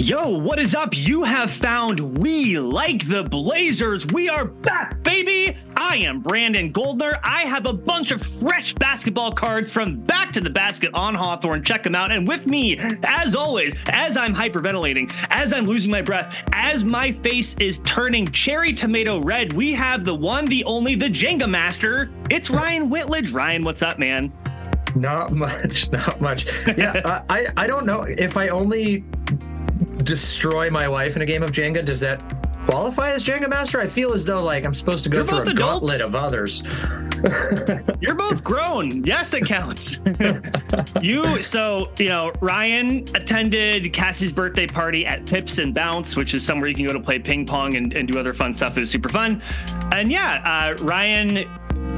Yo, what is up? You have found We Like the Blazers. We are back, baby. I am Brandon Goldner. I have a bunch of fresh basketball cards from Back to the Basket on Hawthorne. Check them out. And with me, as always, as I'm hyperventilating, as I'm losing my breath, as my face is turning cherry tomato red, we have the one, the only, the Jenga Master. It's Ryan Whitledge. Ryan, what's up, man? Not much, not much. Yeah, I I don't know if I only destroy my wife in a game of Jenga. Does that qualify as Jenga Master? I feel as though like I'm supposed to go You're through a adults. gauntlet of others. You're both grown. Yes, it counts. you so you know Ryan attended Cassie's birthday party at Pips and Bounce, which is somewhere you can go to play ping pong and, and do other fun stuff. It was super fun. And yeah, uh, Ryan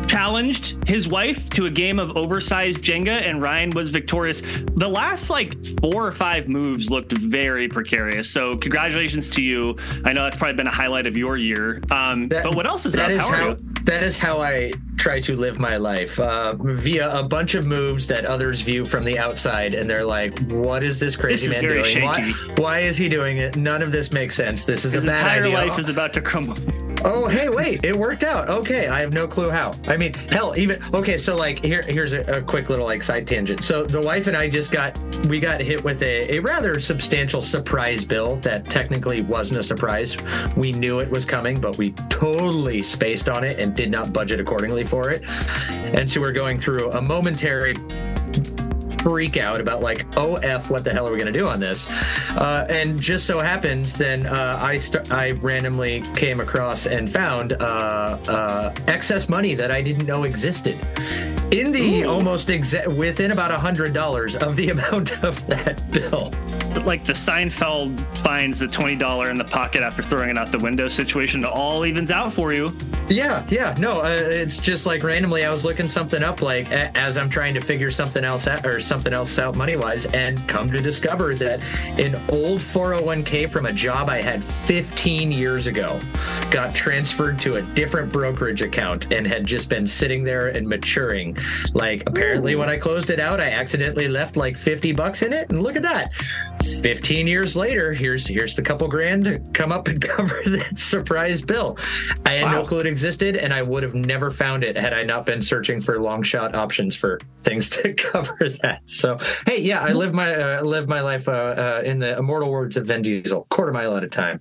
challenged his wife to a game of oversized Jenga, and Ryan was victorious. The last like four or five moves looked very precarious. So congratulations to you. I know that's probably been a highlight of your year. Um, That- but what else is that up? is how, how that is how I try to live my life uh, via a bunch of moves that others view from the outside, and they're like, "What is this crazy This is man doing? Why, why is he doing it? None of this makes sense. This is His a bad entire idea." life is about to crumble. Oh, hey, wait, it worked out. Okay, I have no clue how. I mean, hell, even okay. So, like, here, here's a, a quick little like side tangent. So, the wife and I just got we got hit with a, a rather substantial surprise bill that technically wasn't a surprise. We knew it was coming, but we totally spaced on it and did not budget accordingly for it. And so, we're going through a momentary freak out about like oh f what the hell are we going to do on this uh, and just so happens then uh, i st- i randomly came across and found uh, uh, excess money that i didn't know existed in the Ooh. almost exa- within about a hundred dollars of the amount of that bill like the Seinfeld finds the twenty dollar in the pocket after throwing it out the window situation. It all evens out for you. Yeah, yeah, no, uh, it's just like randomly I was looking something up, like a- as I'm trying to figure something else out or something else out money wise, and come to discover that an old 401k from a job I had 15 years ago got transferred to a different brokerage account and had just been sitting there and maturing. Like apparently when I closed it out, I accidentally left like 50 bucks in it, and look at that. 15 years later, here's here's the couple grand to come up and cover that surprise bill. I had no clue existed, and I would have never found it had I not been searching for long shot options for things to cover that. So, hey, yeah, I live my uh, live my life uh, uh, in the immortal words of Vin Diesel, quarter mile at a time.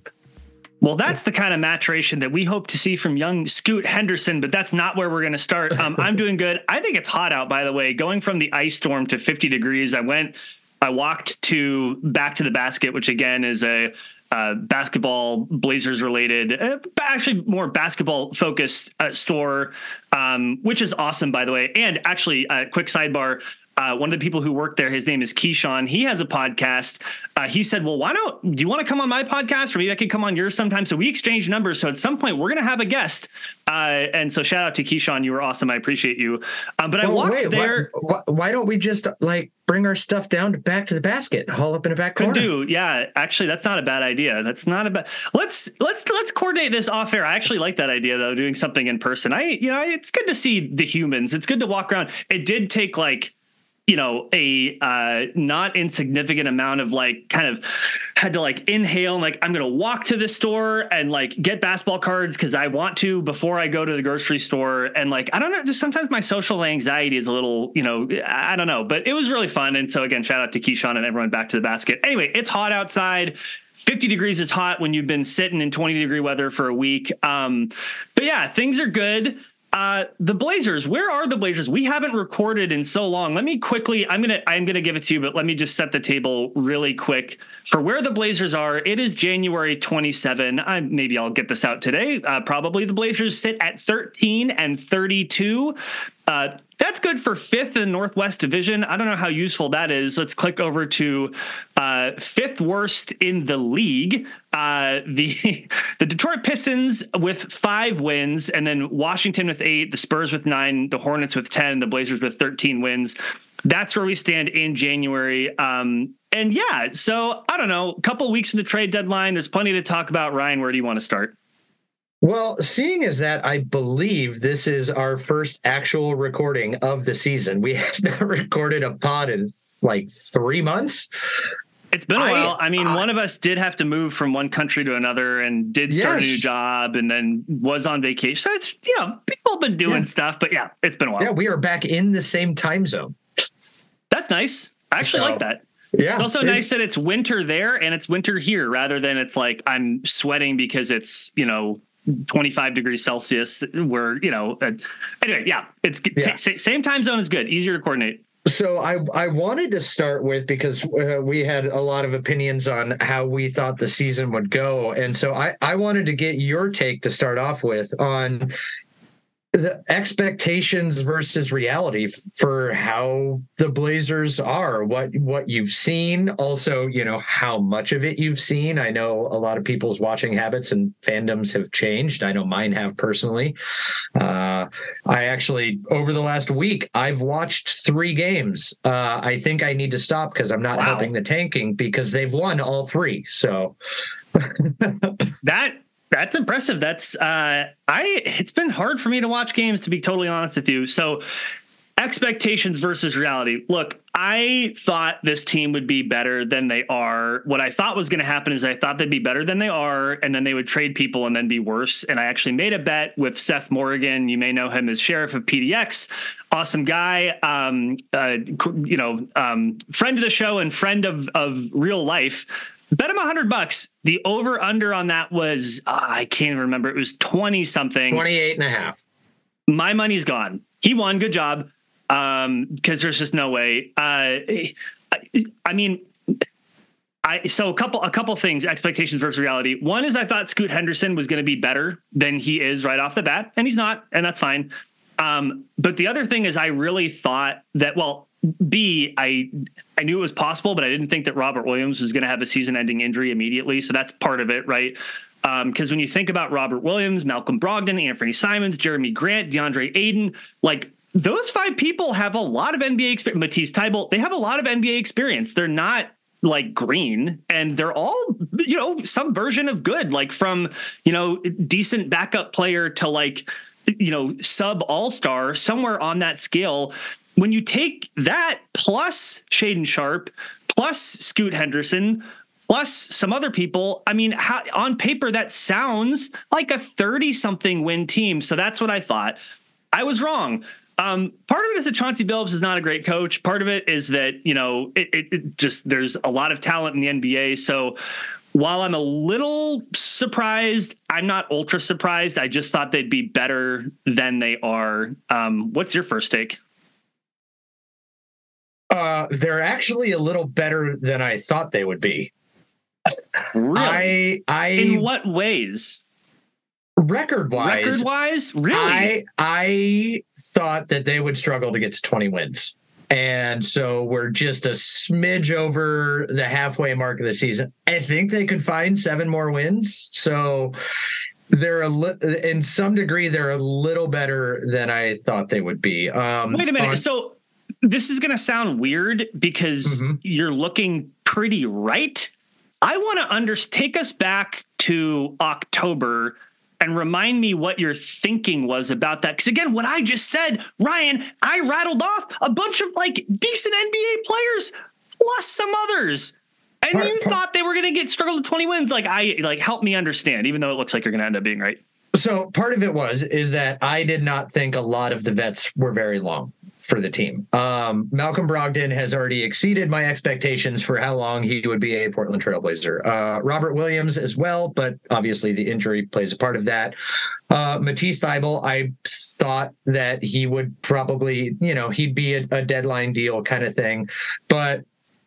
Well, that's the kind of maturation that we hope to see from young Scoot Henderson, but that's not where we're going to start. Um, I'm doing good. I think it's hot out, by the way. Going from the ice storm to 50 degrees, I went, I walked to back to the basket, which again is a uh, basketball Blazers related, uh, actually more basketball focused uh, store, um, which is awesome, by the way. And actually, a quick sidebar. Uh, one of the people who work there, his name is Keyshawn. He has a podcast. Uh, he said, "Well, why don't do you want to come on my podcast, or maybe I could come on yours sometime?" So we exchange numbers. So at some point, we're going to have a guest. Uh, and so shout out to Keyshawn. You were awesome. I appreciate you. Uh, but I Oh, walked wait, there. Why, why, don't we just like bring our stuff down to back to the basket, haul up in a back Could corner? do, yeah. Actually, that's not a bad idea. That's not a bad. Let's let's let's coordinate this off air. I actually like that idea though, doing something in person. I you know it's good to see the humans. It's good to walk around. It did take like you know a uh not insignificant amount of like kind of had to like inhale and like i'm gonna walk to the store and like get basketball cards because i want to before i go to the grocery store. And like i don't know just sometimes my social anxiety is a little you know i don't know but it was really fun. And so again shout out to keyshawn and everyone back to the basket. Anyway it's hot outside. 50 degrees is hot when you've been sitting in 20 degree weather for a week. Um but yeah things are good uh, the Blazers, where are the Blazers? We haven't recorded in so long. Let me quickly, I'm gonna I'm gonna give it to you, but let me just set the table really quick for where the Blazers are. It is January 27. I maybe I'll get this out today. Uh, probably the Blazers sit at 13 and 32. Uh, that's good for fifth in Northwest Division. I don't know how useful that is. Let's click over to uh, fifth worst in the league. Uh, the the Detroit Pistons with five wins, and then Washington with eight, the Spurs with nine, the Hornets with ten, the Blazers with thirteen wins. That's where we stand in January. Um, and yeah, so I don't know. A couple weeks in the trade deadline. There's plenty to talk about. Ryan, where do you want to start? Well, seeing as that I believe this is our first actual recording of the season, we have not recorded a pod in like three months. It's been a I, while. I mean, one of us did have to move from one country to another and did start yes. a new job and then was on vacation. So it's, you know, people have been doing yeah. stuff, but yeah, it's been a while. Yeah, we are back in the same time zone. That's nice. I actually so, like that. Yeah. It's also it, nice that it's winter there and it's winter here rather than it's like I'm sweating because it's, you know, 25 degrees Celsius where, you know, uh, anyway, yeah, it's yeah. T- same time zone is good, easier to coordinate. So I I wanted to start with because uh, we had a lot of opinions on how we thought the season would go, and so I I wanted to get your take to start off with on the expectations versus reality for how the Blazers are, what what you've seen, also you know how much of it you've seen. I know a lot of people's watching habits and fandoms have changed. I know mine have personally. Uh, I actually over the last week I've watched three games. Uh, I think I need to stop because I'm not wow. helping the tanking because they've won all three. So that that's impressive. That's uh I it's been hard for me to watch games to be totally honest with you. So expectations versus reality. Look, I thought this team would be better than they are. What I thought was going to happen is I thought they'd be better than they are, and then they would trade people and then be worse. And I actually made a bet with Seth Morgan. You may know him as Sheriff of PDX. Awesome guy, um, uh, you know, um, friend of the show and friend of of real life bet him a hundred bucks. The over under on that was, uh, I can't even remember. It was 20 something, 28 and a half. My money's gone. He won. Good job. Um, cause there's just no way. Uh, I, I mean, I, so a couple a couple things expectations versus reality. One is I thought Scoot Henderson was going to be better than he is right off the bat, and he's not, and that's fine. Um, but the other thing is I really thought that well, B, I I knew it was possible, but I didn't think that Robert Williams was going to have a season-ending injury immediately. So that's part of it, right? Because um, when you think about Robert Williams, Malcolm Brogdon, Anthony Simons, Jerami Grant, DeAndre Ayton, like those five people have a lot of NBA experience. Matisse Thybulle, they have a lot of NBA experience. They're not like green and they're all you know some version of good like from you know decent backup player to like you know sub all-star somewhere on that scale when you take that plus Shaedon Sharpe, plus Scoot Henderson, plus some other people, I mean, how, on paper, that sounds like a 30 something win team. So that's what I thought. I was wrong. Um, part of it is that Chauncey Billups is not a great coach. Part of it is that, you know, it, it, it just, there's a lot of talent in the NBA. So while I'm a little surprised, I'm not ultra surprised. I just thought they'd be better than they are. Um, what's your first take? Uh, they're actually a little better than I thought they would be. Really? I, I in what ways? Record wise, record wise, really, I I thought that they would struggle to get to twenty wins, and so we're just a smidge over the halfway mark of the season. I think they could find seven more wins, so they're a li- in some degree they're a little better than I thought they would be. Um, Wait a minute, on, so this is going to sound weird because mm-hmm. you're looking pretty right. I want to under take us back to October and remind me what your thinking was about that. Because again, what I just said, Ryan, I rattled off a bunch of like decent NBA players plus some others. And part, you part, thought they were going to get struggled to 20 wins. Like I like help me understand, even though it looks like you're going to end up being right. So part of it was is that I did not think a lot of the vets were very long for the team. Um, Malcolm Brogdon has already exceeded my expectations for how long he would be a Portland Trailblazer. Uh, Robert Williams as well, but obviously the injury plays a part of that. Uh, Matisse Thybulle, I thought that he would probably, you know, he'd be a, a deadline deal kind of thing, but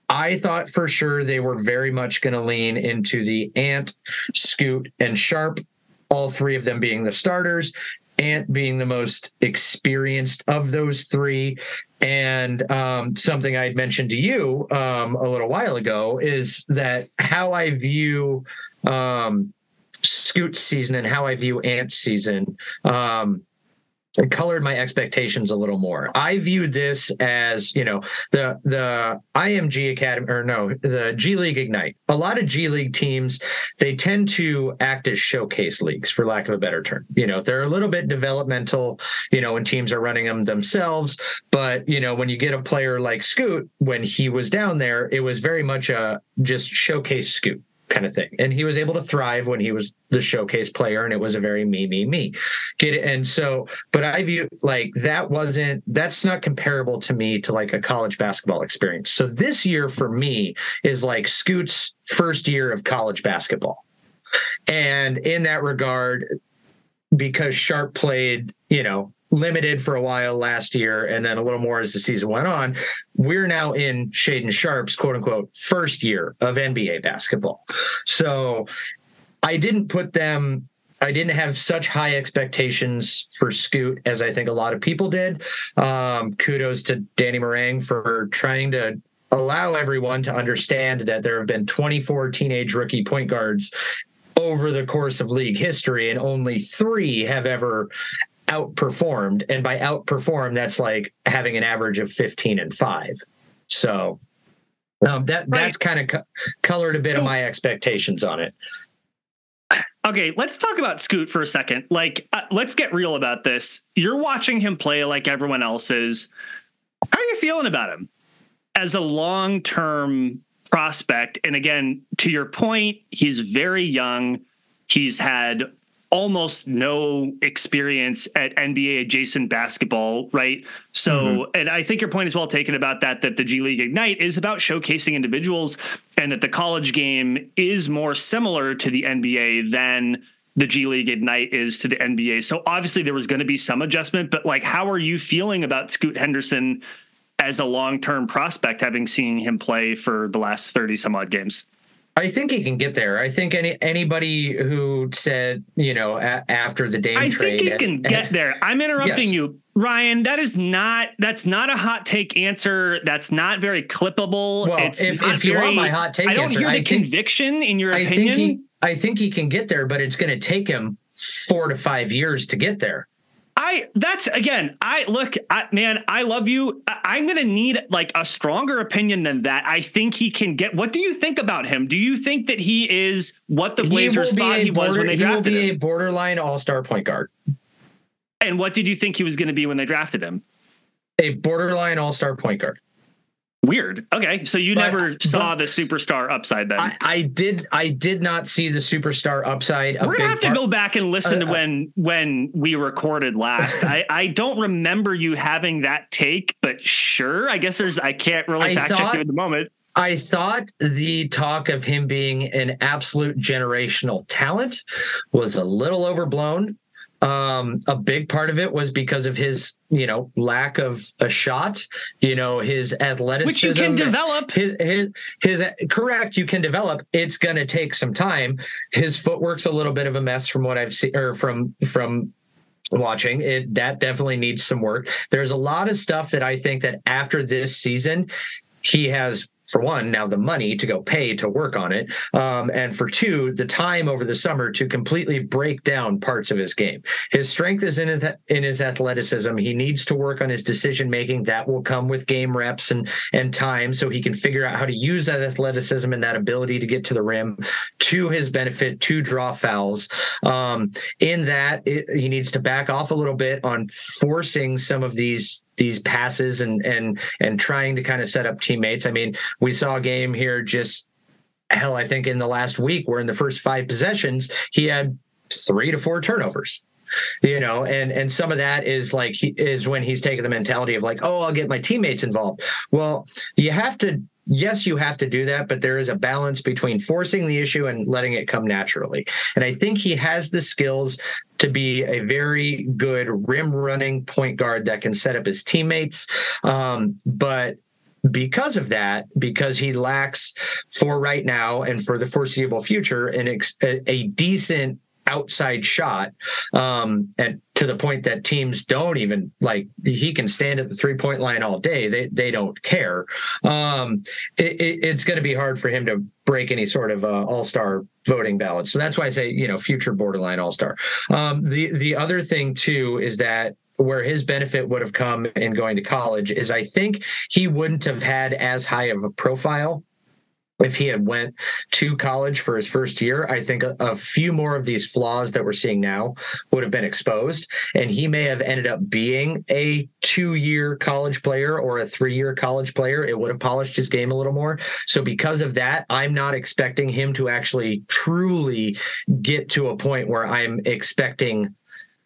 I thought for sure they were very much going to lean into the Ant, Scoot, and Sharpe all three of them being the starters, Ant being the most experienced of those three. And um, something I had mentioned to you um, a little while ago is that how I view um, Scoot season and how I view Ant season. Um, it colored my expectations a little more. I viewed this as, you know, the the IMG Academy or no, the G League Ignite. A lot of G League teams, they tend to act as showcase leagues for lack of a better term. You know, they're a little bit developmental, you know, when teams are running them themselves, but you know, when you get a player like Scoot when he was down there, it was very much a just showcase Scoot kind of thing. And he was able to thrive when he was the showcase player and it was a very me, me, me. Get it? And so, but I view like that wasn't, that's not comparable to me to like a college basketball experience. So this year for me is like Scoot's first year of college basketball. And in that regard, because Sharpe played, you know, limited for a while last year and then a little more as the season went on. We're now in Shaedon Sharpe's quote unquote first year of NBA basketball. So I didn't put them I didn't have such high expectations for Scoot as I think a lot of people did. Um, kudos to Danny Marang for trying to allow everyone to understand that there have been 24 teenage rookie point guards over the course of league history, and only three have ever outperformed. And by outperform, that's like having an average of 15 and five. So um, that right. that's kind of co- colored a bit of my expectations on it. Okay, let's talk about Scoot for a second. Like, uh, let's get real about this. You're watching him play like everyone else is. How are you feeling about him as a long term prospect? And again, to your point, he's very young. He's had almost no experience at NBA adjacent basketball, right? So, mm-hmm. and I think your point is well taken about that, that the G League Ignite is about showcasing individuals and that the college game is more similar to the NBA than the G League Ignite is to the NBA. So obviously there was going to be some adjustment, but like, how are you feeling about Scoot Henderson as a long term prospect, having seen him play for the last 30 some odd games? I think he can get there. I think any anybody who said, you know, a, after the Dame I trade, think he can get there. I'm interrupting yes. you, Ryan. That is not that's not a hot take answer. That's not very clippable. Well, it's if, if you want my hot take, I don't answer, hear the I conviction think, in your I opinion. Think he, I think he can get there, but it's going to take him four to five years to get there. I that's again, I look, I, man, I love you. I, am gonna need like a stronger opinion than that. I think he can get. What do you think about him? Do you think that he is what the Blazers thought he was when they drafted him? He will be a borderline All Star point guard. And what did you think he was going to be when they drafted him? A borderline All Star point guard. Weird. Okay, so you but, never saw the superstar upside then? I, I, did. I did not see the superstar upside. We're gonna have to go back and listen uh, to when when we recorded last. I I don't remember you having that take, but sure. I guess there's. I can't really I fact thought, check you at the moment. I thought the talk of him being an absolute generational talent was a little overblown. Um, a big part of it was because of his, you know, lack of a shot. You know, his athleticism, which you can develop. His his his correct. You can develop. It's going to take some time. His footwork's a little bit of a mess from what I've seen, or from from watching it that definitely needs some work there's a lot of stuff that i think that after this season he has for one, now the money to go pay to work on it. Um, and for two, the time over the summer to completely break down parts of his game. His strength is in his, in his athleticism. He needs to work on his decision making. That will come with game reps and, and time so he can figure out how to use that athleticism and that ability to get to the rim to his benefit to draw fouls. Um, in that, it, he needs to back off a little bit on forcing some of these these passes and and and trying to kind of set up teammates. I mean, we saw a game here just hell, I think in the last week where in the first five possessions he had three to four turnovers you know and and some of that is like he is when he's taking the mentality of like oh i'll get my teammates involved well you have to yes, you have to do that, but there is a balance between forcing the issue and letting it come naturally. And I think he has the skills to be a very good rim running point guard that can set up his teammates. Um, but because of that, because he lacks for right now and for the foreseeable future an ex- a decent outside shot um, and to the point that teams don't even like he can stand at the three point line all day. They they don't care. Um, it, it, it's going to be hard for him to break any sort of uh, all-star voting ballots so that's why i say you know future borderline all-star. Um, the the other thing too is that where his benefit would have come in going to college is I think he wouldn't have had as high of a profile if he had went to college for his first year i think a, a, few more of these flaws that we're seeing now would have been exposed. And he may have ended up being a two year college player or a three year college player. It would have polished his game a little more. So because of that i'm not expecting him to actually truly get to a point where i'm expecting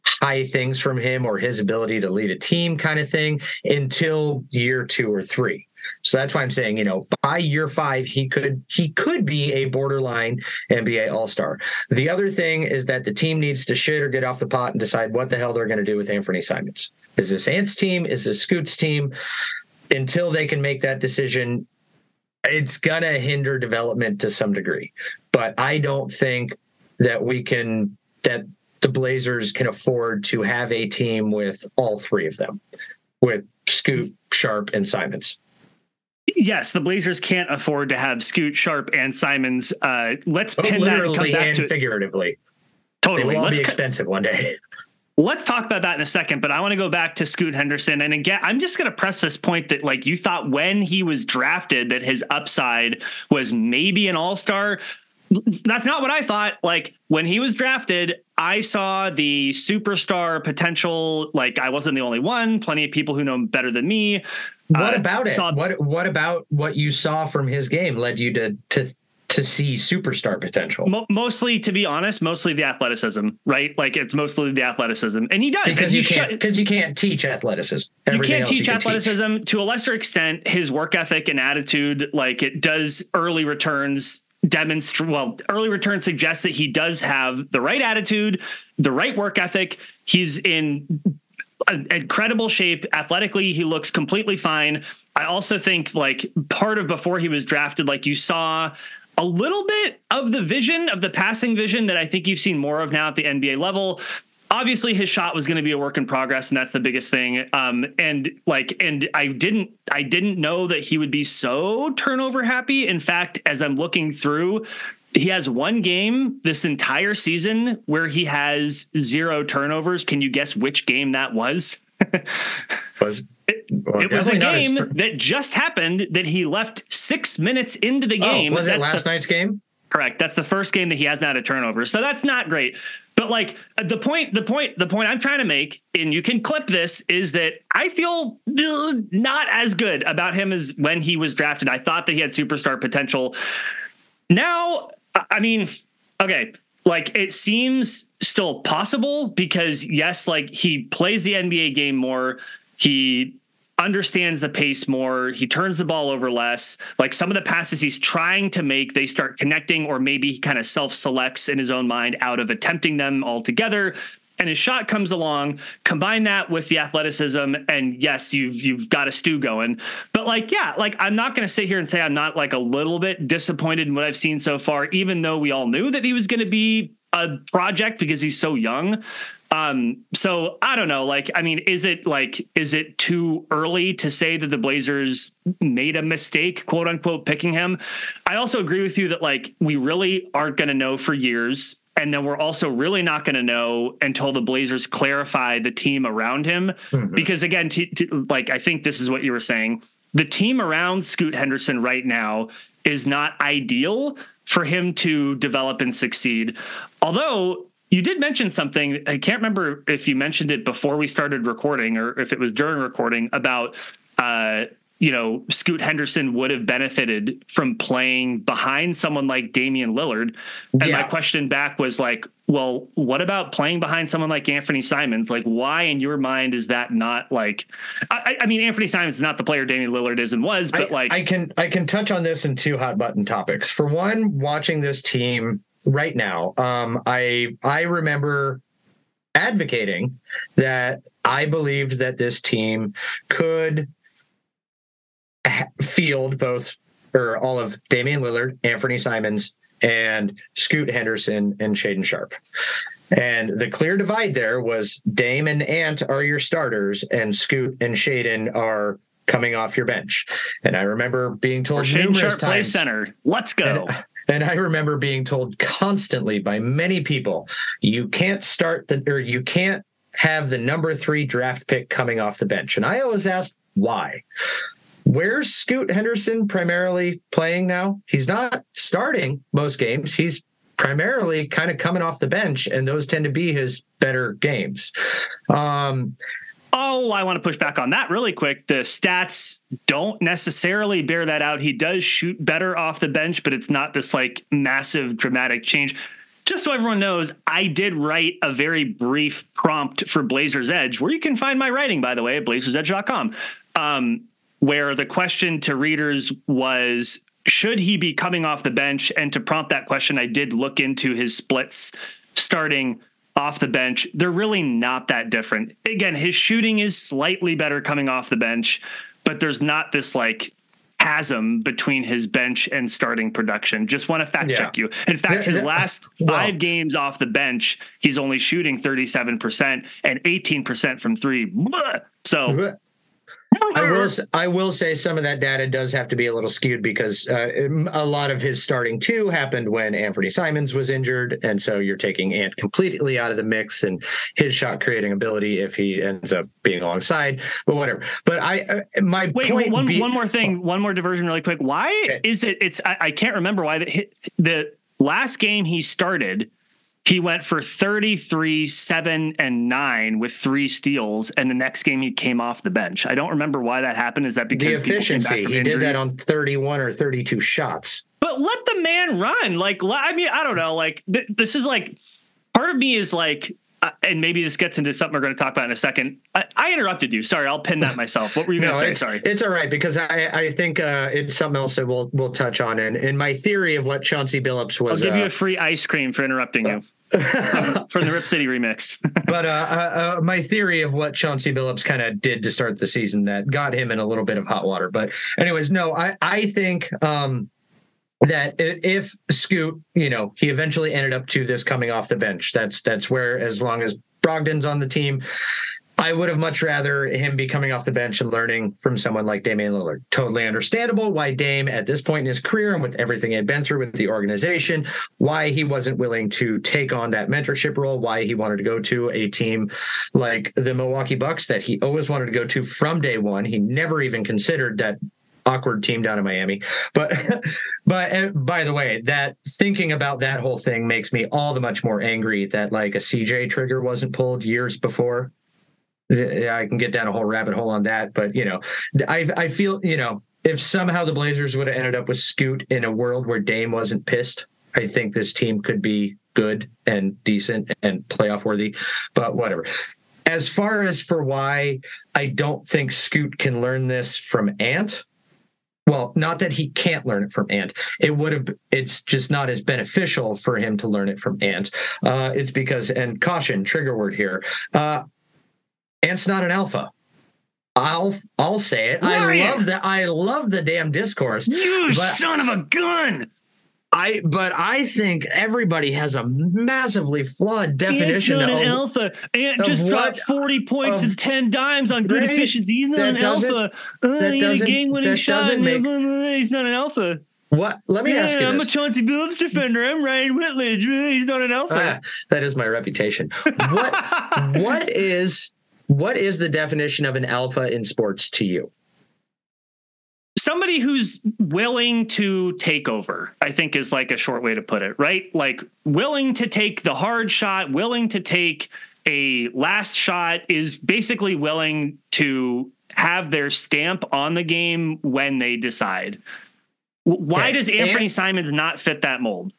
high things from him or his ability to lead a team kind of thing until year two or three so that's why I'm saying, you know, by year five, he could he could be a borderline NBA All Star. The other thing is that the team needs to shit or get off the pot and decide what the hell they're going to do with Anthony Simons. Is this Ant's team? Is this Scoot's team? Until they can make that decision, it's gonna hinder development to some degree. But I don't think that we can that the Blazers can afford to have a team with all three of them, with Scoot, Sharpe, and Simons. Yes, the Blazers can't afford to have Scoot, Sharpe and Simons. Uh, let's pin that and come back and to figuratively. Totally, they will let's be expensive one day. Let's talk about that in a second, but I want to go back to Scoot Henderson. And again, I'm just going to press this point that, like, you thought when he was drafted that his upside was maybe an all star that's not what I thought. Like when he was drafted, I saw the superstar potential. Like I wasn't the only one. Plenty of people who know better than me. What uh, about it? what What about what you saw from his game led you to to to see superstar potential? Mo- mostly, to be honest, mostly the athleticism, right? Like it's mostly the athleticism, and he does because you can't because you can't teach athleticism. Everything you can't teach you athleticism teach. to a lesser extent. His work ethic and attitude, like it does early returns demonstrate well early return suggests that he does have the right attitude the right work ethic he's in incredible shape athletically he looks completely fine. I also think like part of before he was drafted like you saw a little bit of the vision of the passing vision that i think you've seen more of now at the nba level. Obviously his shot was going to be a work in progress and that's the biggest thing. Um, and like and i didn't i didn't know that he would be so turnover happy. In fact as i'm looking through he has one game this entire season where he has zero turnovers can you guess which game that was was it, well, it was a game that just happened that he left six minutes into the oh, game. Oh, was it last the, night's game? Correct. That's the first game that he has not had a turnover. So that's not great. But like the point, the point, the point I'm trying to make, and you can clip this, is that I feel uh, not as good about him as when he was drafted. I thought that he had superstar potential. Now, I mean, okay, like it seems still possible because yes, like he plays the NBA game more. He understands the pace more. He turns the ball over less. Like some of the passes he's trying to make, they start connecting, or maybe he kind of self selects in his own mind out of attempting them altogether. And his shot comes along. Combine that with the athleticism, and yes, you've you've got a stew going. But like, yeah, like I'm not going to sit here and say I'm not like a little bit disappointed in what I've seen so far, even though we all knew that he was going to be a project because he's so young. Um, so I don't know. Like, I mean, is it like, is it too early to say that the Blazers made a mistake, quote unquote, picking him? I also agree with you that like we really aren't going to know for years. And then we're also really not going to know until the Blazers clarify the team around him. Mm-hmm. Because again, t- t- like I think this is what you were saying. The team around Scoot Henderson right now is not ideal for him to develop and succeed. Although you did mention something. I can't remember if you mentioned it before we started recording or if it was during recording about, uh, you know, Scoot Henderson would have benefited from playing behind someone like Damian Lillard. And yeah. my question back was like, well, what about playing behind someone like Anthony Simons? Like, why in your mind is that not like? I, I mean, Anthony Simons is not the player Damian Lillard is and was, but I, like, I can I can touch on this in two hot button topics. For one, watching this team right now. Um, I I remember advocating that I believed that this team could field both or all of Damian Lillard, Anthony Simons, and Scoot Henderson and Shaedon Sharpe. And the clear divide there was Dame and Ant are your starters, and Scoot and Shaedon are coming off your bench. And I remember being told numerous Sharpe times, play center. Let's go. And, and I remember being told constantly by many people, you can't start the or you can't have the number three draft pick coming off the bench. And I always asked why. Where's Scoot Henderson primarily playing now? He's not starting most games. He's primarily kind of coming off the bench, and those tend to be his better games. Um, Oh, I want to push back on that really quick. The stats don't necessarily bear that out. He does shoot better off the bench, but it's not this like massive dramatic change. Just so everyone knows, I did write a very brief prompt for Blazers Edge, where you can find my writing, by the way, at blazersedge.com, um, where the question to readers was should he be coming off the bench? And to prompt that question, I did look into his splits starting off the bench. They're really not that different. Again, his shooting is slightly better coming off the bench, but there's not this like chasm between his bench and starting production. Just want to fact yeah. check you. In fact, his last five games off the bench, he's only shooting 37% and 18% from three. So I will. I will say some of that data does have to be a little skewed because uh, a lot of his starting two happened when Anthony Simons was injured, and so you're taking Ant completely out of the mix and his shot creating ability if he ends up being alongside. But whatever. But I, uh, my wait. Point one, be- one more thing. One more diversion, really quick. Why okay. is it? It's I, I can't remember why the the last game he started he went for 33, 7, and 9 with three steals. And the next game he came off the bench. I don't remember why that happened. Is that because the efficiency? He did that on 31 or 32 shots. But let the man run. Like, I mean, I don't know. Like, th- this is like part of me is like, uh, and maybe this gets into something we're going to talk about in a second. I, I interrupted you. Sorry, I'll pin that myself. What were you no, going to say? Sorry, it's all right because I, I think uh, it's something else that we'll we'll touch on. And in my theory of what Chauncey Billups was, I'll give uh, you a free ice cream for interrupting you. from the Rip City remix. but uh, uh, uh, my theory of what Chauncey Billups kind of did to start the season that got him in a little bit of hot water. But anyways, no, I I think um, that if Scoot, you know, he eventually ended up to this coming off the bench. That's that's where as long as Brogdon's on the team, I would have much rather him be coming off the bench and learning from someone like Damian Lillard. Totally understandable why Dame, at this point in his career and with everything he had been through with the organization, why he wasn't willing to take on that mentorship role, why he wanted to go to a team like the Milwaukee Bucks that he always wanted to go to from day one. He never even considered that awkward team down in Miami. But but eh, by the way, that thinking about that whole thing makes me all the much more angry that like a CJ trigger wasn't pulled years before yeah, I can get down a whole rabbit hole on that, but you know, I I feel you know if somehow the Blazers would have ended up with Scoot in a world where Dame wasn't pissed, I think this team could be good and decent and playoff worthy. But whatever. As far as for why I don't think Scoot can learn this from Ant, well, not that he can't learn it from Ant. It would have. It's just not as beneficial for him to learn it from Ant. Uh, it's because, and caution, trigger word here. Uh, Ant's not an alpha. I'll I'll say it. Ryan. I love that. I love the damn discourse. You son of a gun. I but I think everybody has a massively flawed definition Ant's not of an alpha. Ant just dropped forty points of, and ten dimes on good right? efficiency. He's not an alpha. Uh, that he had a game winning shot. Make, he's not an alpha. What? Let me yeah, ask you. I'm this. a Chauncey Billups defender. I'm Ryan Whitledge. He's not an alpha. Ah, that is my reputation. What? what is what is the definition of an alpha in sports to you? Somebody who's willing to take over, I think is like a short way to put it, right? Like willing to take the hard shot, willing to take a last shot, is basically willing to have their stamp on the game when they decide. Why does Anthony and, Simons not fit that mold?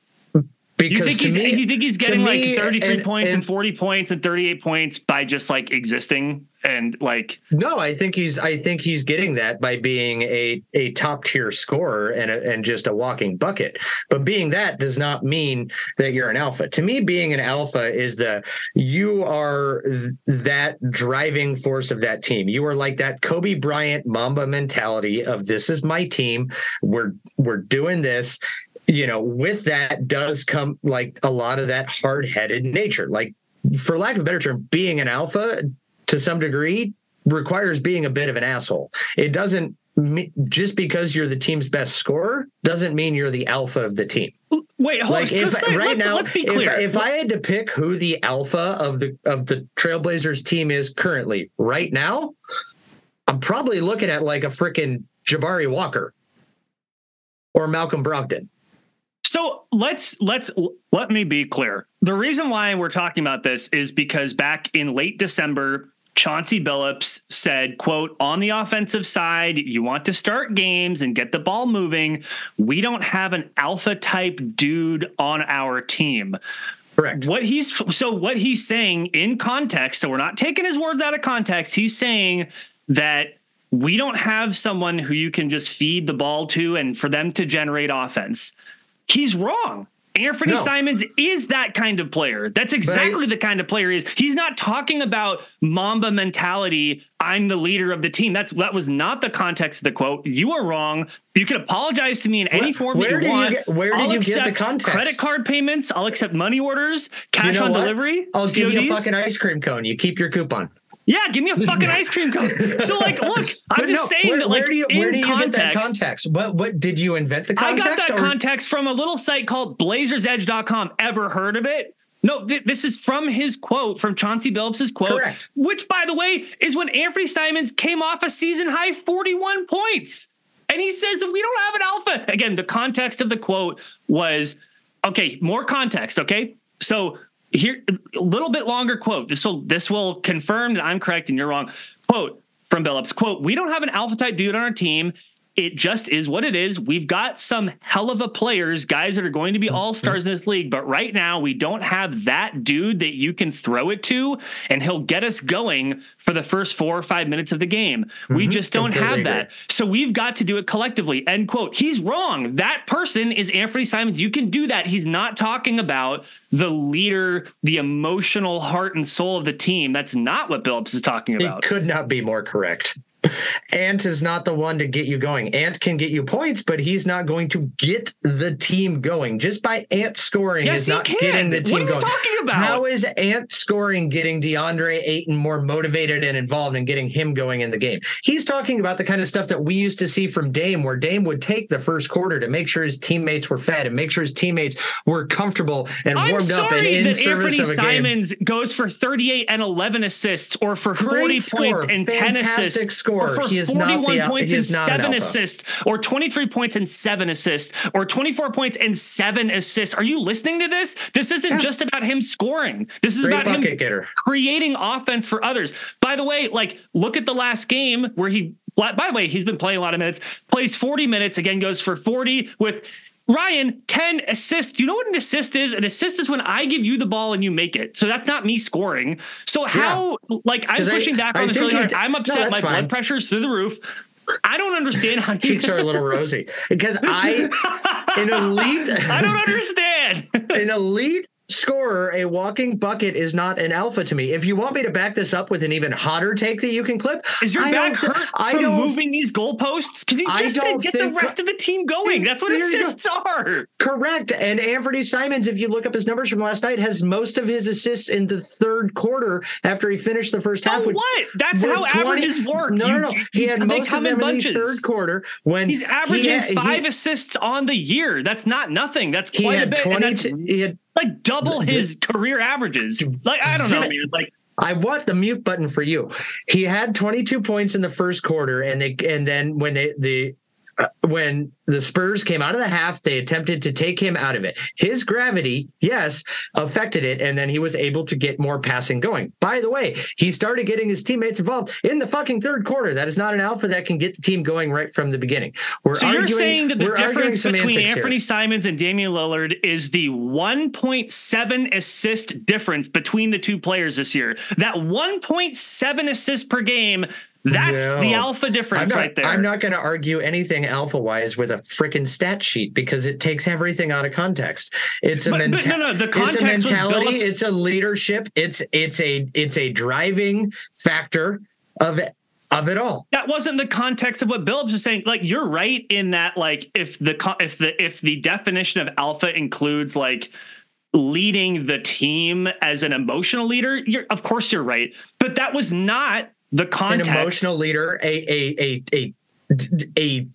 Because you think he's me, you think he's getting like 33 and, points and, and 40 points and 38 points by just like existing and like no i think he's i think he's getting that by being a a top tier scorer and a, and just a walking bucket. But being that does not mean that you're an alpha. To me being an alpha is the you are th- that driving force of that team. You are like that kobe bryant mamba mentality of this is my team. We're we're doing this you know, with that does come like a lot of that hard headed nature. Like, for lack of a better term, being an alpha to some degree requires being a bit of an asshole. It doesn't just because you're the team's best scorer doesn't mean you're the alpha of the team. Wait, hold Like on. if, Let's, let's- right now, let's be if, clear. if I had to pick who the alpha of the of the Trailblazers team is currently, right now, I'm probably looking at like a freaking Jabari Walker or Malcolm Brogdon. So let's let's let me be clear. The reason why we're talking about this is because back in late December, Chauncey Billups said, quote, on the offensive side, you want to start games and get the ball moving. We don't have an alpha type dude on our team. Correct. What he's so what he's saying in context, so we're not taking his words out of context. He's saying that we don't have someone who you can just feed the ball to and for them to generate offense. He's wrong. Anthony No. Simons is that kind of player. That's exactly the kind of player he is. He's not talking about Mamba mentality. I'm the leader of the team. That's that was not the context of the quote. You are wrong. You can apologize to me in any form where that did you you get- where did I'll you get the accept context? Credit card payments. I'll accept money orders, cash You know on what? delivery. I'll give you a fucking ice cream cone. You keep your coupon. Yeah, give me a fucking ice cream cone. So, like, look, I'm just no, saying where, that, like, where do you in where do you context, get that context? What what did you invent the context? I got that or- context from a little site called blazersedge.com. Ever heard of it? No, th- this is from his quote, from Chauncey Billups' quote, Correct. which, by the way, is when Anthony Simons came off a season high 41 points. And he says that we don't have an alpha. Again, the context of the quote was okay, more context, okay? So here, a little bit longer quote. This will this will confirm that I'm correct and you're wrong. Quote from Billups, quote, we don't have an alpha type dude on our team. It just is what it is. We've got some hell of a players, guys that are going to be mm-hmm. all stars in this league, but right now we don't have that dude that you can throw it to and he'll get us going for the first four or five minutes of the game. We mm-hmm. just don't Completely have that. agree. So we've got to do it collectively. End quote. He's wrong. That person is Anthony Simons. You can do that. He's not talking about the leader, the emotional heart and soul of the team. That's not what Billups is talking about. could not be more correct. Ant is not the one to get you going. Ant can get you points, but he's not going to get the team going. Just by Ant scoring Yes, is not can. getting the What team are you going. talking about? How is Ant scoring getting DeAndre Ayton more motivated and involved and getting him going in the game? He's talking about the kind of stuff that we used to see from Dame, where Dame would take the first quarter to make sure his teammates were fed and make sure his teammates were comfortable and I'm warmed up and in that service Anthony of a game. Simons goes for 38 and 11 assists, or for 40 Great points score. and 10 Fantastic assists, score. Or for He is not 41 the points he and not an 7 alpha. assists, or 23 points and 7 assists, or 24 points and 7 assists. Are you listening to this? This isn't just about him scoring. This is Great about him getter. creating offense for others. By the way, like look at the last game where he by the way, he's been playing a lot of minutes, plays 40 minutes, again goes for 40 with Ryan, 10 assists. You know what an assist is? An assist is when I give you the ball and you make it. So that's not me scoring. So how like I'm 'Cause I- pushing back I on this really hard. I'm no, upset. My that's fine. blood pressure's through the roof. I don't understand how cheeks are a little rosy because I, an elite, I don't understand. an elite scorer, a walking bucket is not an alpha to me. If you want me to back this up with an even hotter take that you can clip, Is your I back hurt I from moving these goalposts? Because you just said get the rest of the team going. That's what There you go. assists are. Correct. And Anthony Simons, if you look up his numbers from last night, has most of his assists in the third quarter after he finished the first So half. with- what? That's how 20 averages work. No, no, no. He had most of them in in, the third quarter when He's averaging he, five He, assists on the year. That's not nothing. That's he quite a had bit. and that's twenty. He had like double his career averages. Like I don't know, man. Like I want the mute button for you. He had 22 points in the first quarter, and they and then when they the when the Spurs came out of the half, they attempted to take him out of it. His gravity, yes, affected it, and then he was able to get more passing going. By the way, he started getting his teammates involved in the fucking third quarter. That is not an alpha that can get the team going right from the beginning. We're so you're saying that the difference between semantics here. Anthony Simons and Damian Lillard is the 1.7 assist difference between the two players this year. That 1.7 assists per game. That's No. the alpha difference not, right there. I'm not going to argue anything alpha wise with a freaking stat sheet because it takes everything out of context. It's a But- but no, no, the it's a context was mentality. It's a leadership. It's it's a it's a driving factor of it of it all. that wasn't the context of what Billups is saying. Like you're right in that like if the if the if the definition of alpha includes like leading the team as an emotional leader, you're of course you're right. But that was not the An context. emotional leader, a a a a a.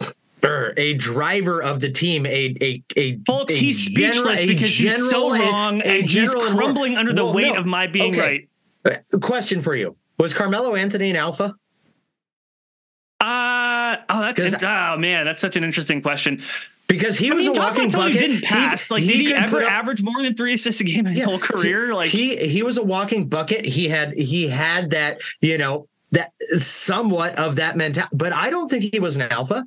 er, a driver of the team, a a a. Folks, a he's speechless general- because he's so general- a- a and he's general crumbling under the Well, weight no. of my being Okay. right. Uh, Question for you: Was Carmelo Anthony an alpha? Uh oh, that's oh man, that's such an interesting question. Because he I was mean, a walking bucket. who didn't pass. like, did he ever up- average more than three assists a game in his Yeah, whole career? He, like, he he was a walking bucket. He had he had that you know that somewhat of that mentality, but I don't think he was an alpha.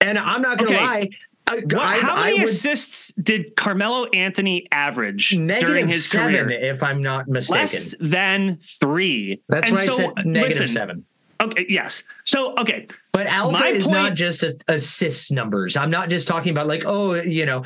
And I'm not gonna Okay. lie. I, I, how many would assists did Carmelo Anthony average during his seven, career? if I'm not mistaken. Less than three. That's And why so, I said negative listen, seven. Okay, yes. So, okay, But alpha My is point- not just a, assist numbers. I'm not just talking about like, oh, you know,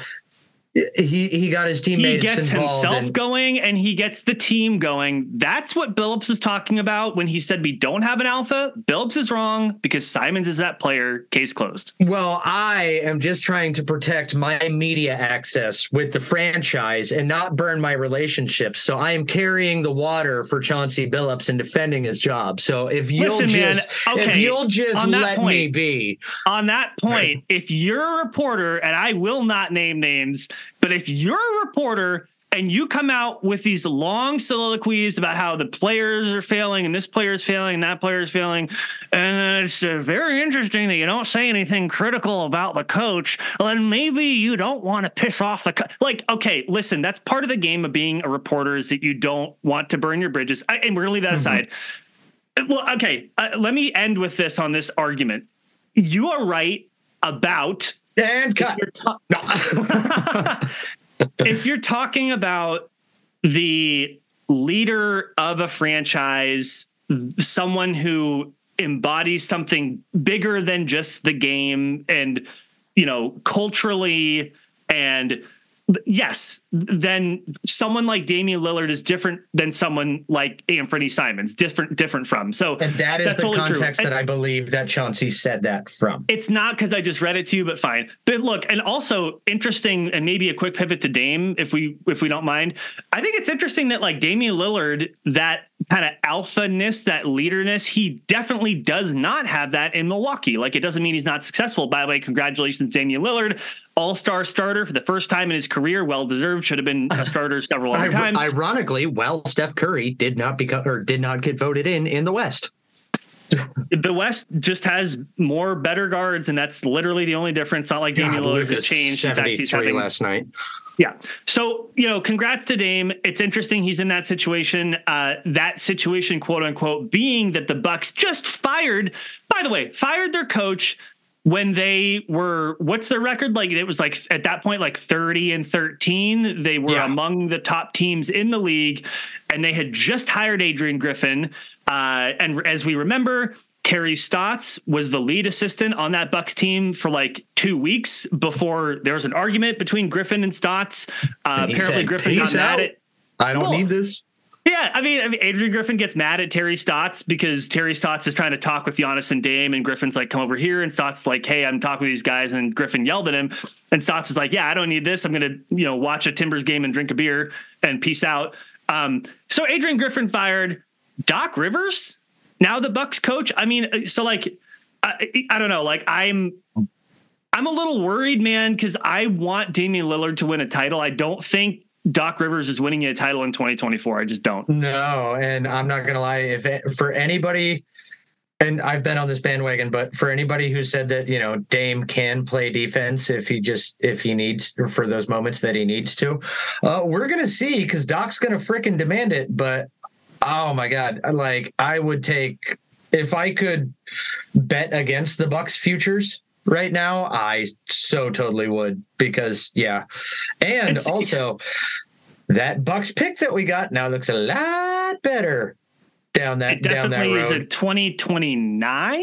he he got his teammates. he gets involved. himself and- going and he gets the team going. That's what Billups is talking about when he said we don't have an alpha. Billups is wrong because Simons is that player. Case closed. Well, I am just trying to protect my media access with the franchise and not burn my relationships. So I am carrying the water for Chauncey Billups and defending his job. So if you'll Listen, man, just okay, if you'll just let me be, On that point, if you're a reporter, and I will not name names, but if you're a reporter and you come out with these long soliloquies about how the players are failing and this player is failing and that player is failing, and then it's uh, very interesting that you don't say anything critical about the coach, then maybe you don't want to piss off the co-. like. Okay, listen, that's part of the game of being a reporter is that you don't want to burn your bridges. I, and we're gonna leave that aside. Well, okay, uh, let me end with this on this argument. You are right about and cut. you're ta- No. if you're talking about the leader of a franchise, someone who embodies something bigger than just the game and, you know, culturally and yes, then someone like Damian Lillard is different than someone like Anthony Simons, different different from. So and that is that's the totally true. context And- that I believe that Chauncey said that from. it's not because I just read it to you, but fine. But look, and also interesting, and maybe a quick pivot to Dame, if we if we don't mind. I think it's interesting that like Damian Lillard, that kind of alpha-ness, that leaderness, he definitely does not have that in Milwaukee. Like it doesn't mean he's not successful. By the way, congratulations, Damian Lillard, all-star starter for the first time in his career, well deserved. Should have been a starter several other times. Ironically, well, Steph Curry did not become or did not get voted in in the West. the West just has more better guards, and that's literally the only difference. Not like Damian Lillard has changed. In fact, he's 73 having last night. Yeah. So, you know, congrats to Dame. It's interesting he's in that situation. Uh, that situation, quote unquote, being that the Bucks just fired, by the way, fired their coach when they were what's their record? Like it was like at that point, like 30 and 13. They were Yeah. among the top teams in the league, and they had just hired Adrian Griffin. Uh, and as we remember, Terry Stotts was the lead assistant on that Bucks team for like two weeks before there was an argument between Griffin and Stotts. Uh, And he apparently, said, Griffin got "Peace mad out." at. I don't Well, need this. Yeah, I mean, I mean, Adrian Griffin gets mad at Terry Stotts because Terry Stotts is trying to talk with Giannis and Dame, and Griffin's like, "Come over here," and Stotts is like, "Hey, I'm talking with these guys," and Griffin yelled at him, and Stotts is like, "Yeah, I don't need this. I'm gonna, you know, watch a Timbers game and drink a beer and peace out." Um, so Adrian Griffin fired Doc Rivers, now the Bucks coach. I mean, so like, I, I don't know, like I'm. I'm a little worried, man, because I want Damian Lillard to win a title. I don't think Doc Rivers is winning a title in 2024. I just don't. No, and I'm not gonna lie. If it, for anybody, and I've been on this bandwagon, but for anybody who said that you know Dame can play defense if he just if he needs for those moments that he needs to, uh, we're gonna see because Doc's gonna freaking demand it. But oh my god, like I would take if I could bet against the Bucks futures right now, I so totally would because yeah, and It's- also that Bucks pick that we got now looks a lot better down that It down that definitely is road. a 2029.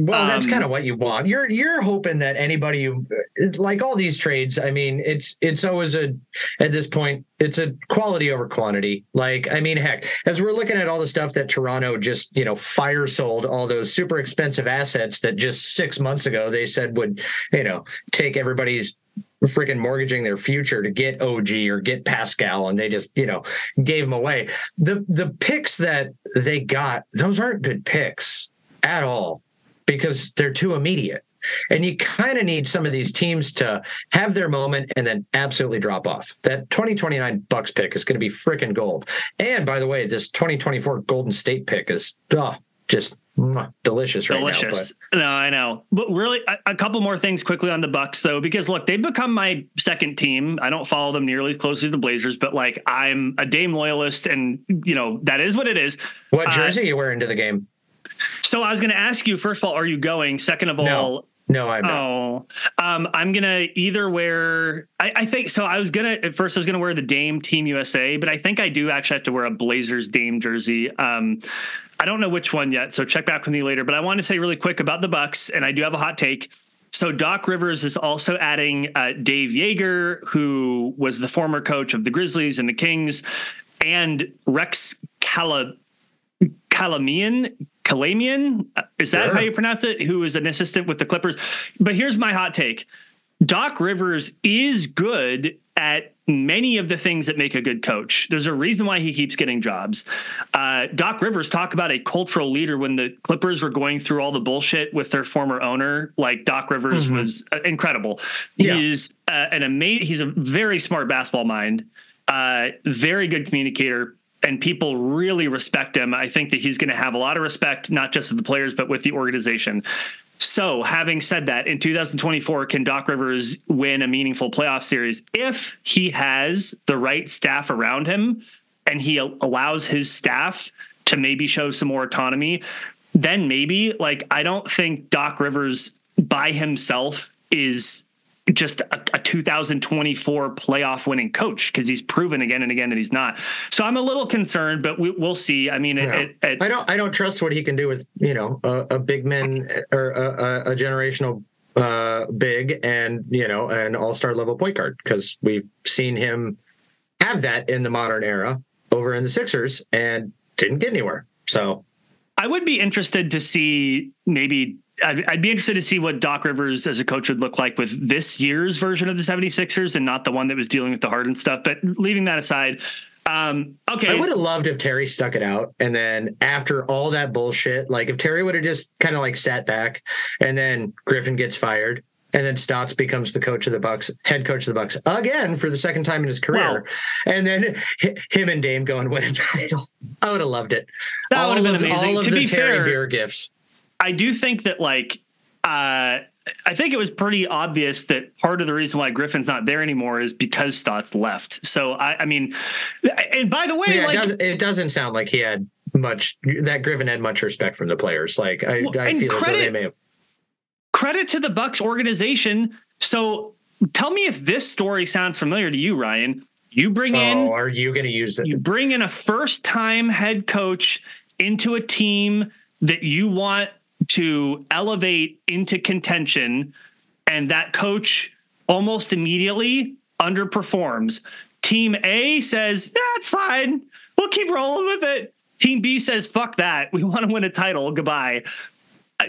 Well, that's um, kind of what you want. You're you're hoping that anybody who like all these trades. I mean, it's it's always a at this point it's a quality over quantity. Like I mean, heck, as we're looking at all the stuff that Toronto just you know fire sold all those super expensive assets that just six months ago they said would you know take everybody's freaking mortgaging their future to get OG or get Pascal, and they just you know gave them away. The the picks that they got, those aren't good picks at all because they're too immediate. And you kind of need some of these teams to have their moment and then absolutely drop off. That 2029 Bucks pick is going to be freaking gold. And by the way, this 2024 Golden State pick is oh, just delicious right delicious. now. No, I know. But really, a, a, couple more things quickly on the Bucks, though, because look, they've become my second team. I don't follow them nearly as closely as the Blazers, but like I'm a Dame loyalist, and you know that is what it is. What uh, jersey uh, you wearing to the game? So I was going to ask you. First of all, are you going? Second of all. No, I'm not. Oh, um, I'm gonna either wear. I, I, think so. I was gonna at first. I was gonna wear the Dame Team USA, but I think I do actually have to wear a Blazers Dame jersey. Um, I don't know which one yet, so check back with me later. But I want to say really quick about the Bucks, and I do have a hot take. So Doc Rivers is also adding uh, Dave Joerger, who was the former coach of the Grizzlies and the Kings, and Rex Cala Kalamian. Kalamian, is that sure. how you pronounce it? Who is an assistant with the Clippers? But here's my hot take: Doc Rivers is good at many of the things that make a good coach. There's a reason why he keeps getting jobs. Uh, Doc Rivers talked about a cultural leader when the Clippers were going through all the bullshit with their former owner. Like Doc Rivers mm-hmm. was uh, incredible. Yeah. He's uh, an amazing. He's a very smart basketball mind. Uh, very good communicator. And people really respect him. I think that he's going to have a lot of respect, not just with the players, but with the organization. So, having said that, in 2024, can Doc Rivers win a meaningful playoff series if he has the right staff around him and he allows his staff to maybe show some more autonomy? Then maybe, like, I don't think Doc Rivers by himself is just a, a 2024 playoff winning coach because he's proven again and again that he's not. So I'm a little concerned, but we, will see. I mean, yeah. it, it, I don't I don't trust what he can do with you know a, a big man or a, a generational uh, big and you know an all star level point guard because we've seen him have that in the modern era over in the Sixers and didn't get anywhere. So I would be interested to see maybe I'd, I'd, be interested to see what Doc Rivers as a coach would look like with this year's version of the 76ers and not the one that was dealing with the Harden stuff. But leaving that aside, um, okay. I would have loved if Terry stuck it out. And then after all that bullshit, like if Terry would have just kind of like sat back and then Griffin gets fired and then Stotts becomes the coach of the Bucks, head coach of the Bucks again for the second time in his career, and then him and Dame go and win a title. I would have loved it. That would have been amazing. All of to the be Terry fair, beer gifts. I do think that like uh, I think it was pretty obvious that part of the reason why Griffin's not there anymore is because Stotts left. So I, I mean, and by the way, yeah, like it doesn't, it doesn't, sound like he had much that Griffin had much respect from the players. Like I, well, I feel credit, as though they may have credit to the Bucks organization. So tell me if this story sounds familiar to you, Ryan. You bring oh, in. Are you going to use it? You bring in a first time head coach into a team that you want to elevate into contention, and that coach almost immediately underperforms. Team A says, That's fine. We'll keep rolling with it. Team B says, Fuck that. We want to win a title. Goodbye.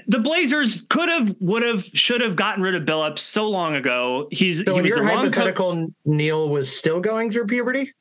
The Blazers could have, would have, should have gotten rid of Billups so long ago. He's so he your hypothetical co- Neil was still going through puberty.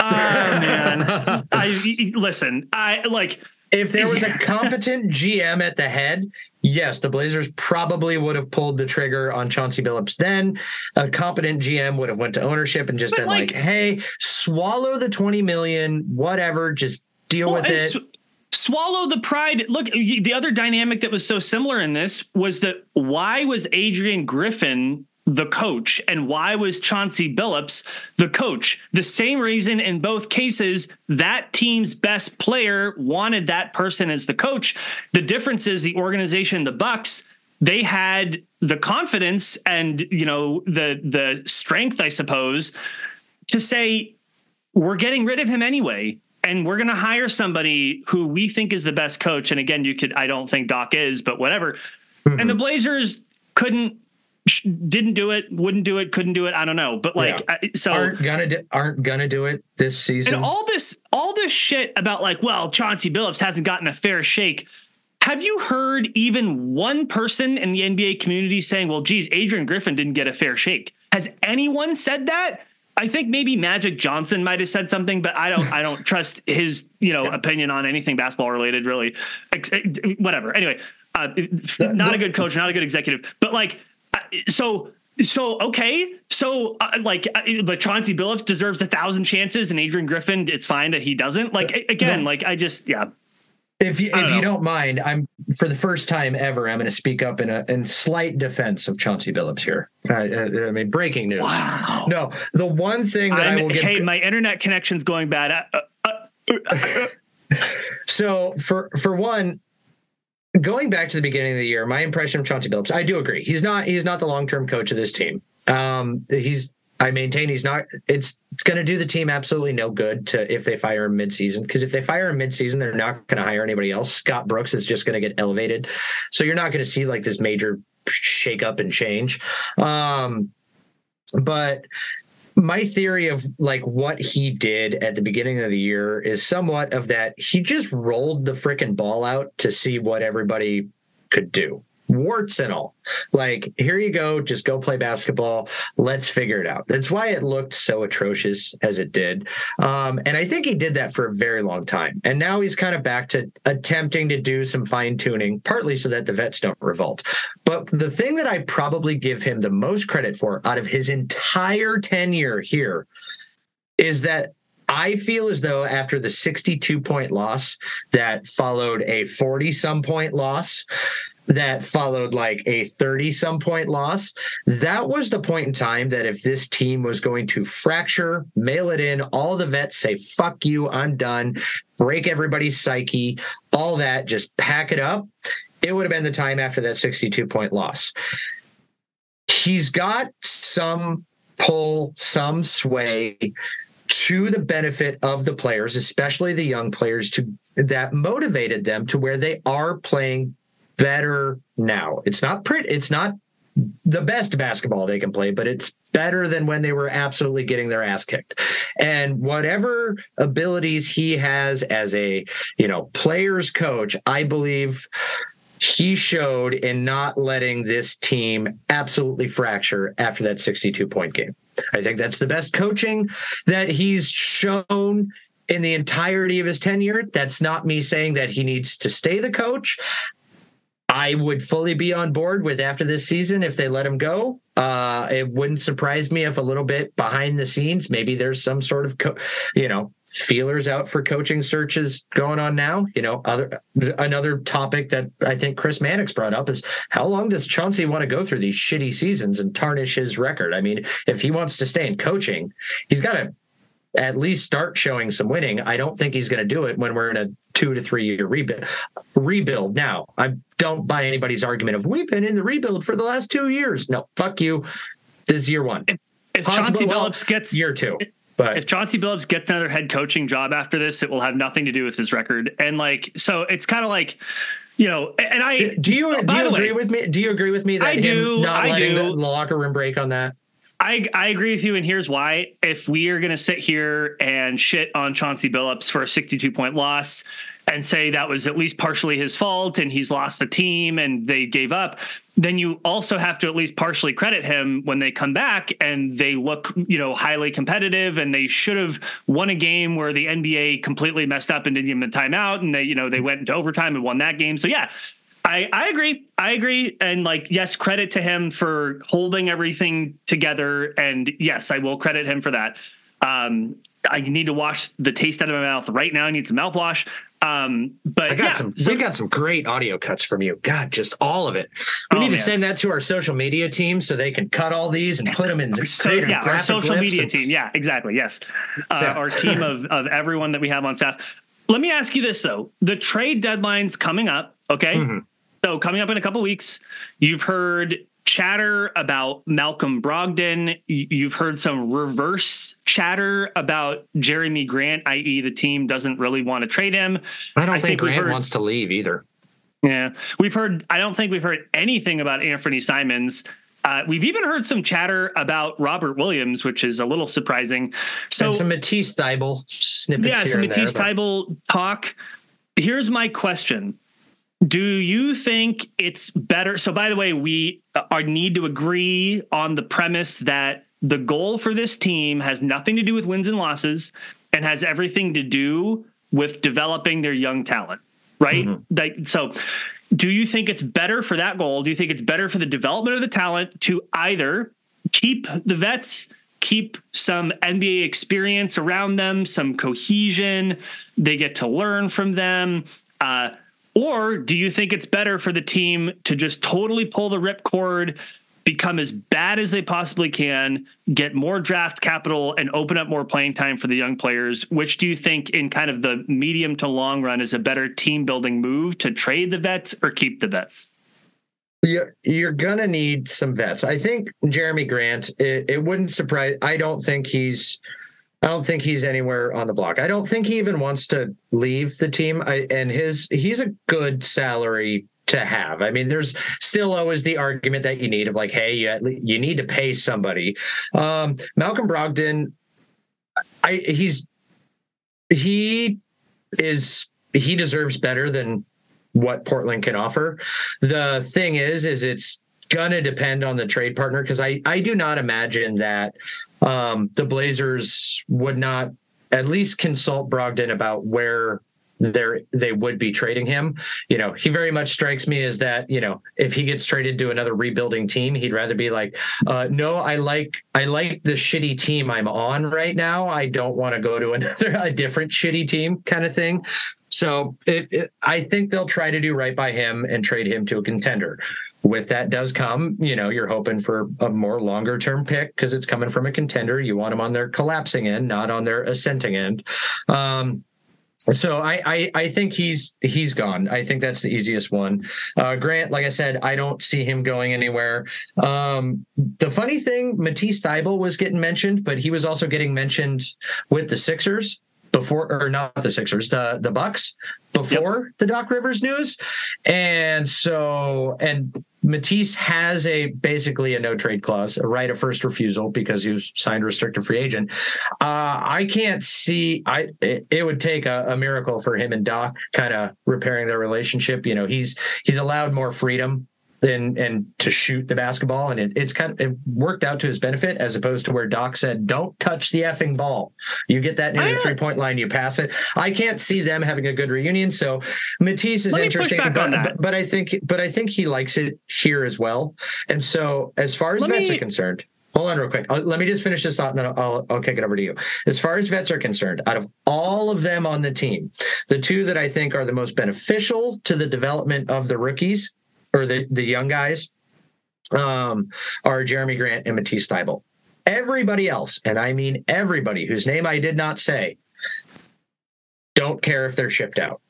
Oh man, I listen. I like if there was a competent GM at the head, yes, the Blazers probably would have pulled the trigger on Chauncey Billups. Then a competent GM would have went to ownership and just but been like, like, "Hey, swallow the twenty million, whatever, just deal well, with it." Sw- swallow the pride. Look, the other dynamic that was so similar in this was that why was Adrian Griffin the coach and why was Chauncey Billups the coach? The same reason in both cases that team's best player wanted that person as the coach. The difference is the organization, the Bucks, they had the confidence and you know the the strength, I suppose, to say we're getting rid of him anyway and we're going to hire somebody who we think is the best coach and again you could I don't think Doc is, but whatever. Mm-hmm. And the Blazers couldn't didn't do it, wouldn't do it, couldn't do it. I don't know, but like, yeah. so aren't gonna do, aren't gonna do it this season. And all this, all this shit about like, well, Chauncey Billups hasn't gotten a fair shake. Have you heard even one person in the NBA community saying, "Well, geez, Adrian Griffin didn't get a fair shake"? Has anyone said that? I think maybe Magic Johnson might have said something, but I don't. I don't trust his, you know, opinion on anything basketball related. Really, whatever. Anyway, Uh, not a good coach, not a good executive, but like, so so okay, so uh, like, uh, but Chauncey Billups deserves a thousand chances, and Adrian Griffin, it's fine that he doesn't. Like again, like I just yeah. If you, if you don't mind, I'm for the first time ever, I'm going to speak up in a in slight defense of Chauncey Billups here. I, I, I mean, breaking news. Wow. No, the one thing that I'm, I will give, hey, my internet connection's going bad. Uh, uh, so for for one, going back to the beginning of the year, my impression of Chauncey Billups, I do agree. He's not he's not the long term coach of this team. Um, he's I maintain he's not. It's going to do the team absolutely no good to if they fire him midseason. Because if they fire him midseason, they're not going to hire anybody else. Scott Brooks is just going to get elevated, so you're not going to see like this major shake up and change. Um, but my theory of like what he did at the beginning of the year is somewhat of that he just rolled the freaking ball out to see what everybody could do warts and all. Like, here you go, just go play basketball. Let's figure it out. That's why it looked so atrocious as it did. Um, and I think he did that for a very long time. And now he's kind of back to attempting to do some fine tuning, partly so that the vets don't revolt. But the thing that I probably give him the most credit for out of his entire tenure here is that I feel as though after the 62 point loss that followed a 40 some point loss, that followed like a 30 some point loss. That was the point in time that if this team was going to fracture, mail it in, all the vets say, fuck you, I'm done, break everybody's psyche, all that, just pack it up. It would have been the time after that 62 point loss. He's got some pull, some sway to the benefit of the players, especially the young players, to that motivated them to where they are playing better now. It's not pretty. It's not the best basketball they can play, but it's better than when they were absolutely getting their ass kicked. And whatever abilities he has as a, you know, players coach, I believe he showed in not letting this team absolutely fracture after that 62 point game. I think that's the best coaching that he's shown in the entirety of his tenure. That's not me saying that he needs to stay the coach. I would fully be on board with after this season if they let him go. Uh, it wouldn't surprise me if a little bit behind the scenes, maybe there's some sort of, co- you know, feelers out for coaching searches going on now. You know, other another topic that I think Chris Mannix brought up is how long does Chauncey want to go through these shitty seasons and tarnish his record? I mean, if he wants to stay in coaching, he's got to at least start showing some winning. I don't think he's going to do it when we're in a two to three year rebuild. Rebuild now. I don't buy anybody's argument of we've been in the rebuild for the last two years. No, fuck you. This is year one. If, if Chauncey well, Billups gets year two. But if Chauncey Billups gets another head coaching job after this, it will have nothing to do with his record. And like, so it's kind of like, you know, and I do you oh, do you agree way, with me? Do you agree with me that I do, not I letting do. the locker room break on that? I, I agree with you, and here's why. If we are going to sit here and shit on Chauncey Billups for a 62 point loss and say that was at least partially his fault and he's lost the team and they gave up, then you also have to at least partially credit him when they come back and they look, you know, highly competitive and they should have won a game where the NBA completely messed up and didn't give them a timeout and they, you know, they went into overtime and won that game. So yeah, I, I agree. I agree. And like, yes, credit to him for holding everything together. And yes, I will credit him for that. Um, I need to wash the taste out of my mouth right now. I need some mouthwash. Um, but I got yeah, some, so, we got some great audio cuts from you. God, just all of it. We oh, need to man. send that to our social media team so they can cut all these and put them in the so, yeah, our social media and, team. Yeah, exactly. Yes. Uh, yeah. our team of, of everyone that we have on staff. Let me ask you this though. The trade deadline's coming up. Okay. Mm-hmm. So coming up in a couple weeks, you've heard chatter about Malcolm Brogdon. You've heard some reverse chatter about Jerami Grant, i.e., the team doesn't really want to trade him. I don't I think, think Grant heard, wants to leave either. Yeah, we've heard. I don't think we've heard anything about Anthony Simons. Uh, we've even heard some chatter about Robert Williams, which is a little surprising. So and some Matisse Thybulle snippets. Yeah, some Matisse Thybulle talk. Here's my question: do you think it's better? So, by the way, we are need to agree on the premise that the goal for this team has nothing to do with wins and losses and has everything to do with developing their young talent, right? Mm-hmm. Like, so, do you think it's better for that goal? Do you think it's better for the development of the talent to either keep the vets, keep some NBA experience around them, some cohesion, they get to learn from them? Uh, or do you think it's better for the team to just totally pull the ripcord, become as bad as they possibly can, get more draft capital, and open up more playing time for the young players? Which do you think, in kind of the medium to long run, is a better team building move to trade the vets or keep the vets? You're, you're gonna need some vets. I think Jerami Grant. It, it wouldn't surprise. I don't think he's. I don't think he's anywhere on the block. I don't think he even wants to leave the team. I, and his he's a good salary to have. I mean, there's still always the argument that you need of like, hey, you you need to pay somebody. Um, Malcolm Brogdon, I he's he is he deserves better than what Portland can offer. The thing is, is it's gonna depend on the trade partner because I I do not imagine that um, the Blazers would not at least consult Brogdon about where there they would be trading him. You know, he very much strikes me as that. You know, if he gets traded to another rebuilding team, he'd rather be like, uh, "No, I like I like the shitty team I'm on right now. I don't want to go to another a different shitty team kind of thing." So it, it, I think they'll try to do right by him and trade him to a contender. With that does come, you know, you're hoping for a more longer term pick because it's coming from a contender. You want them on their collapsing end, not on their ascending end. Um, so I, I, I think he's he's gone. I think that's the easiest one. Uh, Grant, like I said, I don't see him going anywhere. Um, the funny thing, Matisse Thybulle was getting mentioned, but he was also getting mentioned with the Sixers before, or not the Sixers, the the Bucks before yep. the Doc Rivers news, and so and Matisse has a basically a no trade clause, a right of first refusal because he was signed restricted free agent. Uh, I can't see. I it, it would take a, a, miracle for him and Doc kind of repairing their relationship. You know, he's he's allowed more freedom and and to shoot the basketball, and it, it's kind of it worked out to his benefit as opposed to where Doc said, "Don't touch the effing ball. You get that near the three point line, you pass it." I can't see them having a good reunion. So Matisse is interesting, but, but, but, I think but I think he likes it here as well. And so as far as Let vets me... are concerned. Hold on, real quick. I'll, let me just finish this thought, and then I'll, I'll kick it over to you. As far as vets are concerned, out of all of them on the team, the two that I think are the most beneficial to the development of the rookies or the, the young guys um, are Jerami Grant and Matisse Thybulle. Everybody else, and I mean everybody whose name I did not say, don't care if they're shipped out.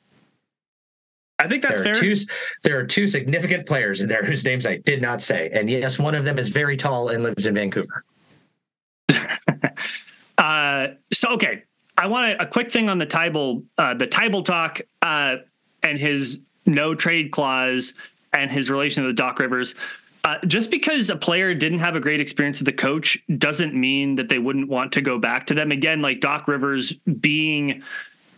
I think that's there fair. Two, there are two significant players in there whose names I did not say, and yes, one of them is very tall and lives in Vancouver. uh, so okay, I want a, a, quick thing on the Thybulle, uh, the Thybulle talk, uh, and his no trade clause and his relation to the Doc Rivers. Uh, just because a player didn't have a great experience with the coach doesn't mean that they wouldn't want to go back to them again. Like Doc Rivers being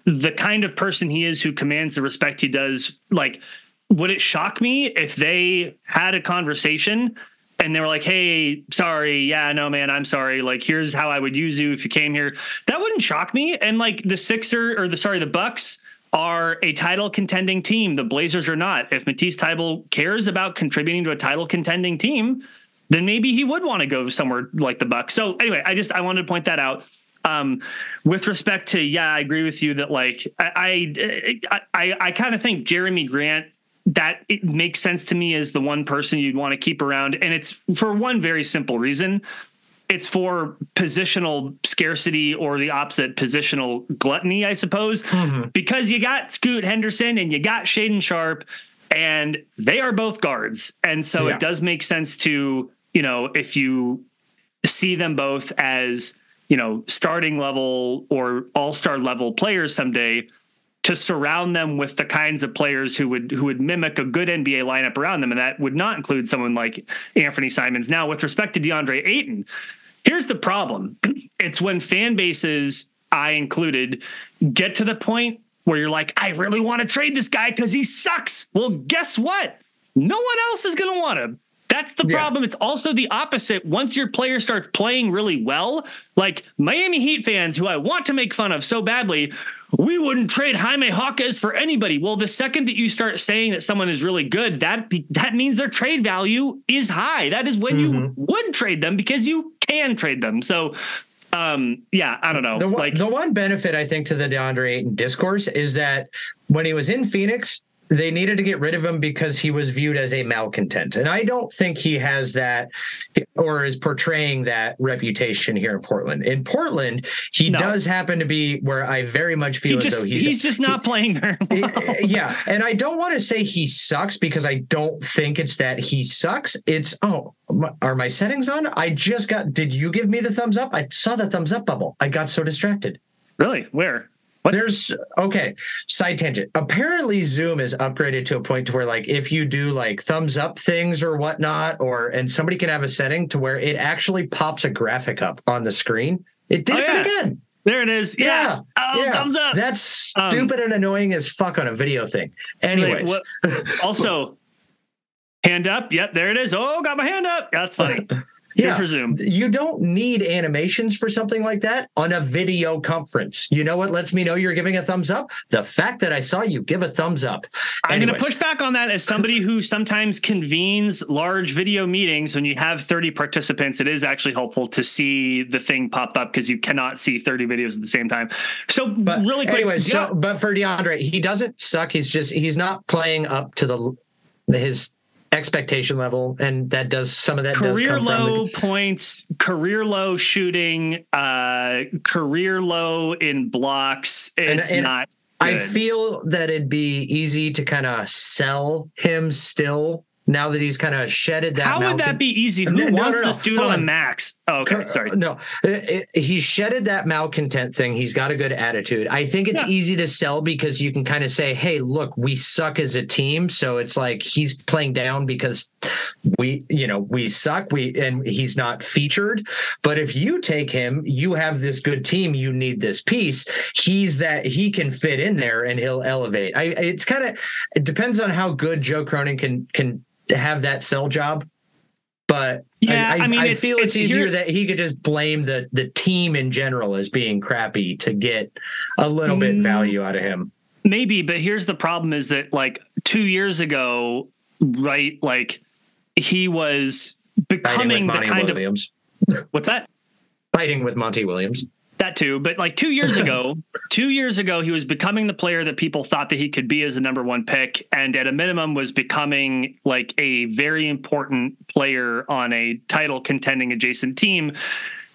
the kind of person he is who commands the respect he does. Like, would it shock me if they had a conversation and they were like, "Hey, sorry, yeah, no, man, I'm sorry. Like, here's how I would use you if you came here." That wouldn't shock me. And like the Sixer or the sorry, the Bucks are a title contending team. The Blazers are not. If Matisse Thybulle cares about contributing to a title contending team, then maybe he would want to go somewhere like the Bucks. So anyway, I just I wanted to point that out. Um, with respect to yeah, I agree with you that like I I I, I kind of think Jerami Grant that it makes sense to me as the one person you'd want to keep around, and it's for one very simple reason it's for positional scarcity or the opposite positional gluttony, I suppose, mm-hmm. because you got Scoot Henderson and you got Shaedon Sharpe, and they are both guards, and so yeah. it does make sense to you know if you see them both as you know starting level or all star level players someday to surround them with the kinds of players who would who would mimic a good NBA lineup around them, and that would not include someone like Anthony Simons. Now, with respect to DeAndre Ayton, here's the problem: it's when fan bases, I included, get to the point where you're like, I really want to trade this guy because he sucks. Well, guess what? No one else is going to want him. That's the Yeah. problem. It's also the opposite. Once your player starts playing really well, like Miami Heat fans, who I want to make fun of so badly, we wouldn't trade Jaime Jaquez for anybody. Well, the second that you start saying that someone is really good, that that means their trade value is high. That is when Mm-hmm. you would trade them because you can trade them. So, um, yeah, I don't know. The one, like, the one benefit I think to the DeAndre Ayton discourse is that when he was in Phoenix, they needed to get rid of him because he was viewed as a malcontent. And I don't think he has that or is portraying that reputation here in Portland. In Portland, he No. does happen to be where I very much feel he as just though he's, he's just not playing very well. Eh, eh, yeah, and I don't want to say he sucks because I don't think it's that he sucks. It's oh, my, are my settings on? I just got. Did you give me the thumbs up? I saw the thumbs up bubble. I got so distracted. really? Where? There's okay. Side tangent. Apparently, Zoom is upgraded to a point to where, like, if you do like thumbs up things or whatnot, or and somebody can have a setting to where it actually pops a graphic up on the screen. It did Oh, it yeah. again. There it is. Yeah. Yeah. Oh, yeah. thumbs up. That's Um, stupid and annoying as fuck on a video thing. Anyways, what- also, hand up. Yep, there it is. Oh, got my hand up. That's funny. Yeah, for Zoom. you don't need animations for something like that on a video conference. You know what lets me know you're giving a thumbs up? The fact that I saw you give a thumbs up. I'm going to push back on that as somebody who sometimes convenes large video meetings. When you have 30 participants, it is actually helpful to see the thing pop up because you cannot see 30 videos at the same time. So, But really quick, anyways, yeah, so but for DeAndre, he doesn't suck. He's just he's not playing up to the his expectation level, and that does some of that does career come low from points, career low shooting, uh, career low in blocks. And- It's and not. the. I feel that it'd be easy to kind of sell him still now that he's kind of shedded that. How would that be easy? Who No, wants no, no. this dude on on. max? Oh, okay, sorry. No, it- it- he shedded that malcontent thing. He's got a good attitude. I think it's Yeah. easy to sell because you can kind of say, "Hey, look, we suck as a team." So it's like he's playing down because we, you know, we suck. We and he's not featured. But if you take him, you have this good team. You need this piece. He's that he can fit in there and he'll elevate. I. It's kind of it depends on how good Joe Cronin can can have that sell job. But Yeah, I, I, I mean, I it's- feel it's, it's- easier that he could just blame the the team in general as being crappy to get a little bit Mm. value out of him. Maybe, but here's the problem is that like two years ago, right? Like he was becoming the kind of what's that? Fighting with Monty Williams. That too, but like two years ago, two years ago, he was becoming the player that people thought that he could be as a number one pick, and at a minimum was becoming like a very important player on a title contending adjacent team.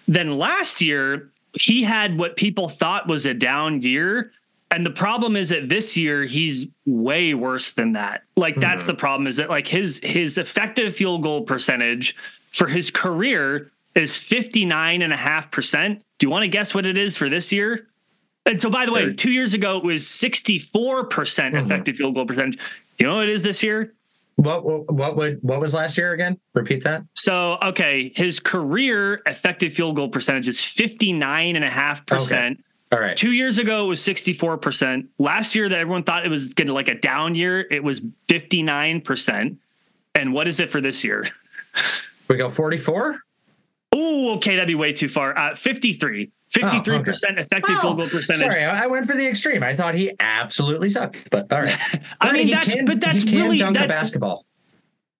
Then last year, he had what people thought was a down year. And the problem is that this year he's way worse than that. Like that's mm-hmm. the problem is that like his his effective field goal percentage for his career is 59.5%. Do you want to guess what it is for this year? And so by the way, 2 years ago it was 64% mm-hmm. effective field goal percentage. You know what it is this year? What what what would what was last year again? Repeat that. So, okay, his career effective field goal percentage is 59.5%. All right. Two years ago, it was 64%. Last year, that everyone thought it was getting like a down year, it was 59%. And what is it for this year? We go 44? Oh, okay, that'd be way too far. Uh, 53. 53% effective Oh, field goal percentage. Sorry, I went for the extreme. I thought he absolutely sucked, but all right. I mean, that's- can- but that's really- dunk that- basketball.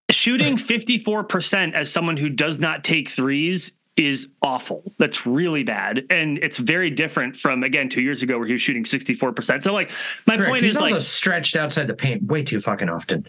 Shooting 54% as someone who does not take threes is awful. That's really bad. And it's very different from, again, two years ago where he was shooting 64%. So, like, my Correct. point He's is also like, stretched outside the paint way too fucking often.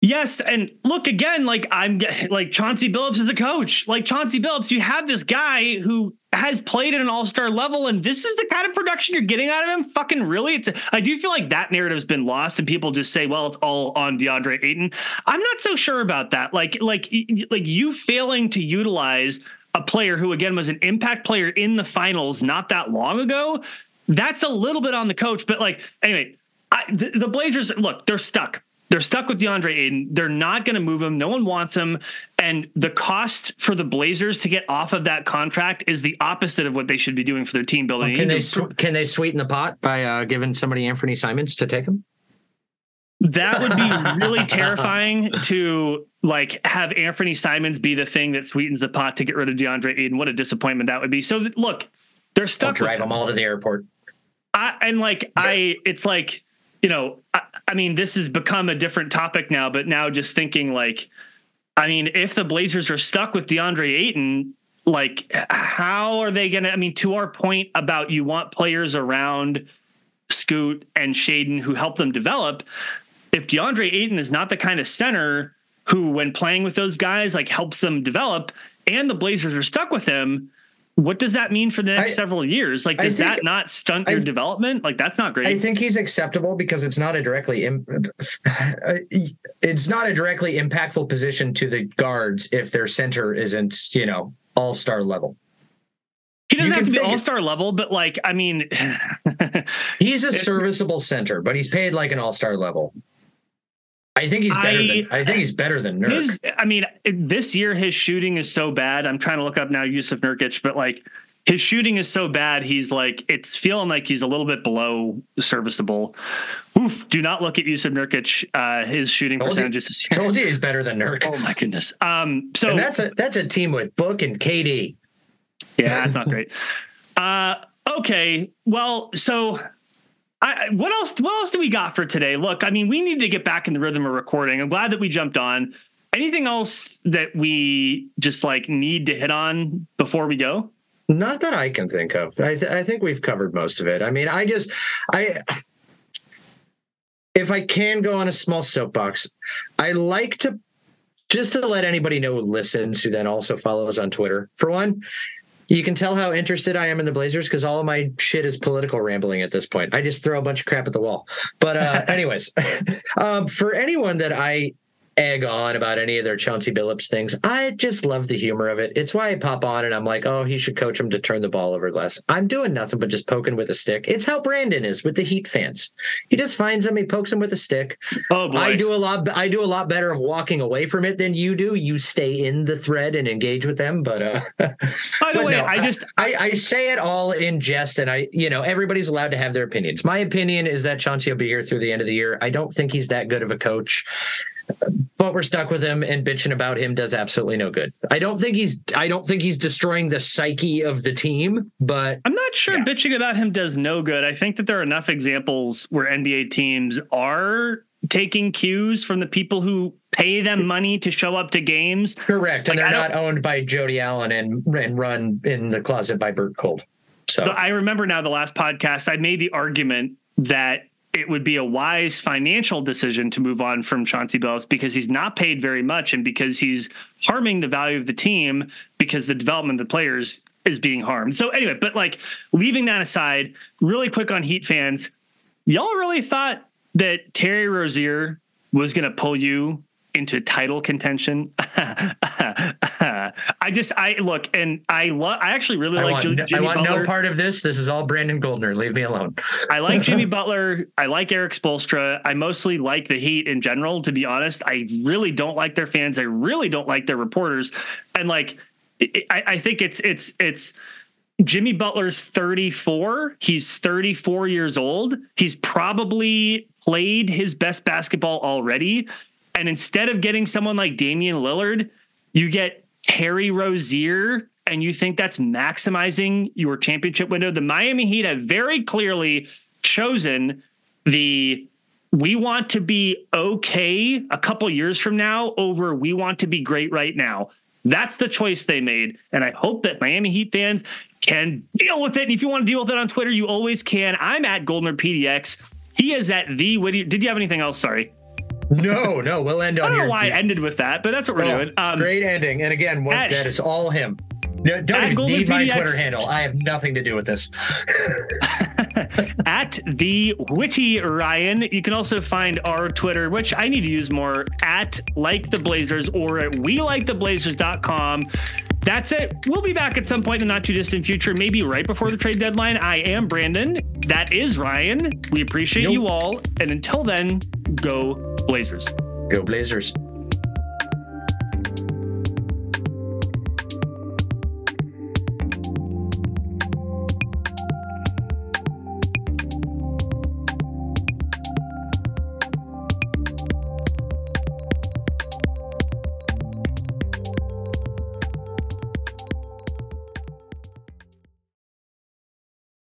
Yes, and look again. Like I'm like Chauncey Billups is a coach. Like Chauncey Billups, you have this guy who has played at an all star level, and this is the kind of production you're getting out of him. Fucking really, it's. I do feel like that narrative's been lost, and people just say, "Well, it's all on DeAndre Ayton." I'm not so sure about that. Like, like, like you failing to utilize a player who again was an impact player in the finals not that long ago. That's a little bit on the coach, but like anyway, I, the, the Blazers look, they're stuck. They're stuck with DeAndre Ayton. They're not going to move him. No one wants him. And the cost for the Blazers to get off of that contract is the opposite of what they should be doing for their team building. Can they sw- can they sweeten the pot by uh, giving somebody Anthony Simons to take him? that would be really terrifying to like have Anthony Simons be the thing that sweetens the pot to get rid of DeAndre Ayton. What a disappointment that would be. So look, they're stuck. I'll drive them all to the airport. I, and like I, it's like you know, I, I mean, this has become a different topic now. But now, just thinking like, I mean, if the Blazers are stuck with DeAndre Ayton, like, how are they going to? I mean, to our point about you want players around Scoot and Shaedon who help them develop. If DeAndre Ayton is not the kind of center who, when playing with those guys, like helps them develop, and the Blazers are stuck with him, what does that mean for the next I, several years? Like, does think, that not stunt your I, development? Like, that's not great. I think he's acceptable because it's not a directly it's not a directly impactful position to the guards if their center isn't you know all star level. He doesn't have to be all star level, but like, I mean, he's a serviceable center, but he's paid like an all star level. I think he's better I, than I think he's better than Nurk. His, I mean, this year his shooting is so bad. I'm trying to look up now Jusuf Nurkic, but like his shooting is so bad, he's like it's feeling like he's a little bit below serviceable. Oof! Do not look at Jusuf Nurkic. Uh, his shooting told percentages you, this year. Told you he's better than Nurk. Oh my goodness. Um, so and that's a that's a team with Book and KD. Yeah, that's not great. Uh, okay, well, so I, what else? What else do we got for today? Look, I mean, we need to get back in the rhythm of recording. I'm glad that we jumped on. Anything else that we just like need to hit on before we go? Not that I can think of. I, th- I think we've covered most of it. I mean, I just I if I can go on a small soapbox, I like to just to let anybody know who listens who then also follows on Twitter. For one, you can tell how interested I am in the Blazers because all of my shit is political rambling at this point. I just throw a bunch of crap at the wall. But uh, anyways, um, for anyone that I egg on about any of their Chauncey Billups things. I just love the humor of it. It's why I pop on and I'm like, oh, he should coach him to turn the ball over glass. I'm doing nothing but just poking with a stick. It's how Brandon is with the Heat fans. He just finds them, he pokes them with a stick. Oh boy. I do a lot. I do a lot better of walking away from it than you do. You stay in the thread and engage with them. But uh, by the way, no, I just I, I say it all in jest, and I you know everybody's allowed to have their opinions. My opinion is that Chauncey will be here through the end of the year. I don't think he's that good of a coach but we're stuck with him and bitching about him does absolutely no good. I don't think he's I don't think he's destroying the psyche of the team, but I'm not sure yeah. bitching about him does no good. I think that there are enough examples where NBA teams are taking cues from the people who pay them money to show up to games. Correct. Like, and they're not owned by Jody Allen and, and run in the closet by Bert Kolde. So I remember now the last podcast I made the argument that it would be a wise financial decision to move on from Chauncey Billups because he's not paid very much and because he's harming the value of the team because the development of the players is being harmed. So anyway, but like leaving that aside, really quick on Heat fans, y'all really thought that Terry Rozier was going to pull you into title contention. I just I look and I love I actually really I like want, Jimmy I want Butler. no part of this. This is all Brandon Goldner. Leave me alone. I like Jimmy Butler. I like Erik Spoelstra. I mostly like the Heat in general, to be honest. I really don't like their fans. I really don't like their reporters. And like I, I think it's it's it's Jimmy Butler's 34. He's 34 years old. He's probably played his best basketball already. And instead of getting someone like Damian Lillard, you get Terry Rozier and you think that's maximizing your championship window. The Miami Heat have very clearly chosen the we want to be okay a couple years from now over we want to be great right now. That's the choice they made. And I hope that Miami Heat fans can deal with it. And if you want to deal with it on Twitter, you always can. I'm at Goldner PDX. He is at the Whittier. Did you have anything else? Sorry. No, no, we'll end on. I don't your, know why I ended with that, but that's what we're oh, doing. Um, great ending, and again, what, at, that is all him. Don't even need my Twitter handle. I have nothing to do with this. at the witty Ryan. You can also find our Twitter, which I need to use more, at like the Blazers or at we like the Blazers.com. That's it. We'll be back at some point in the not too distant future, maybe right before the trade deadline. I am Brandon. That is Ryan. We appreciate you all. And until then, go Blazers. Go Blazers.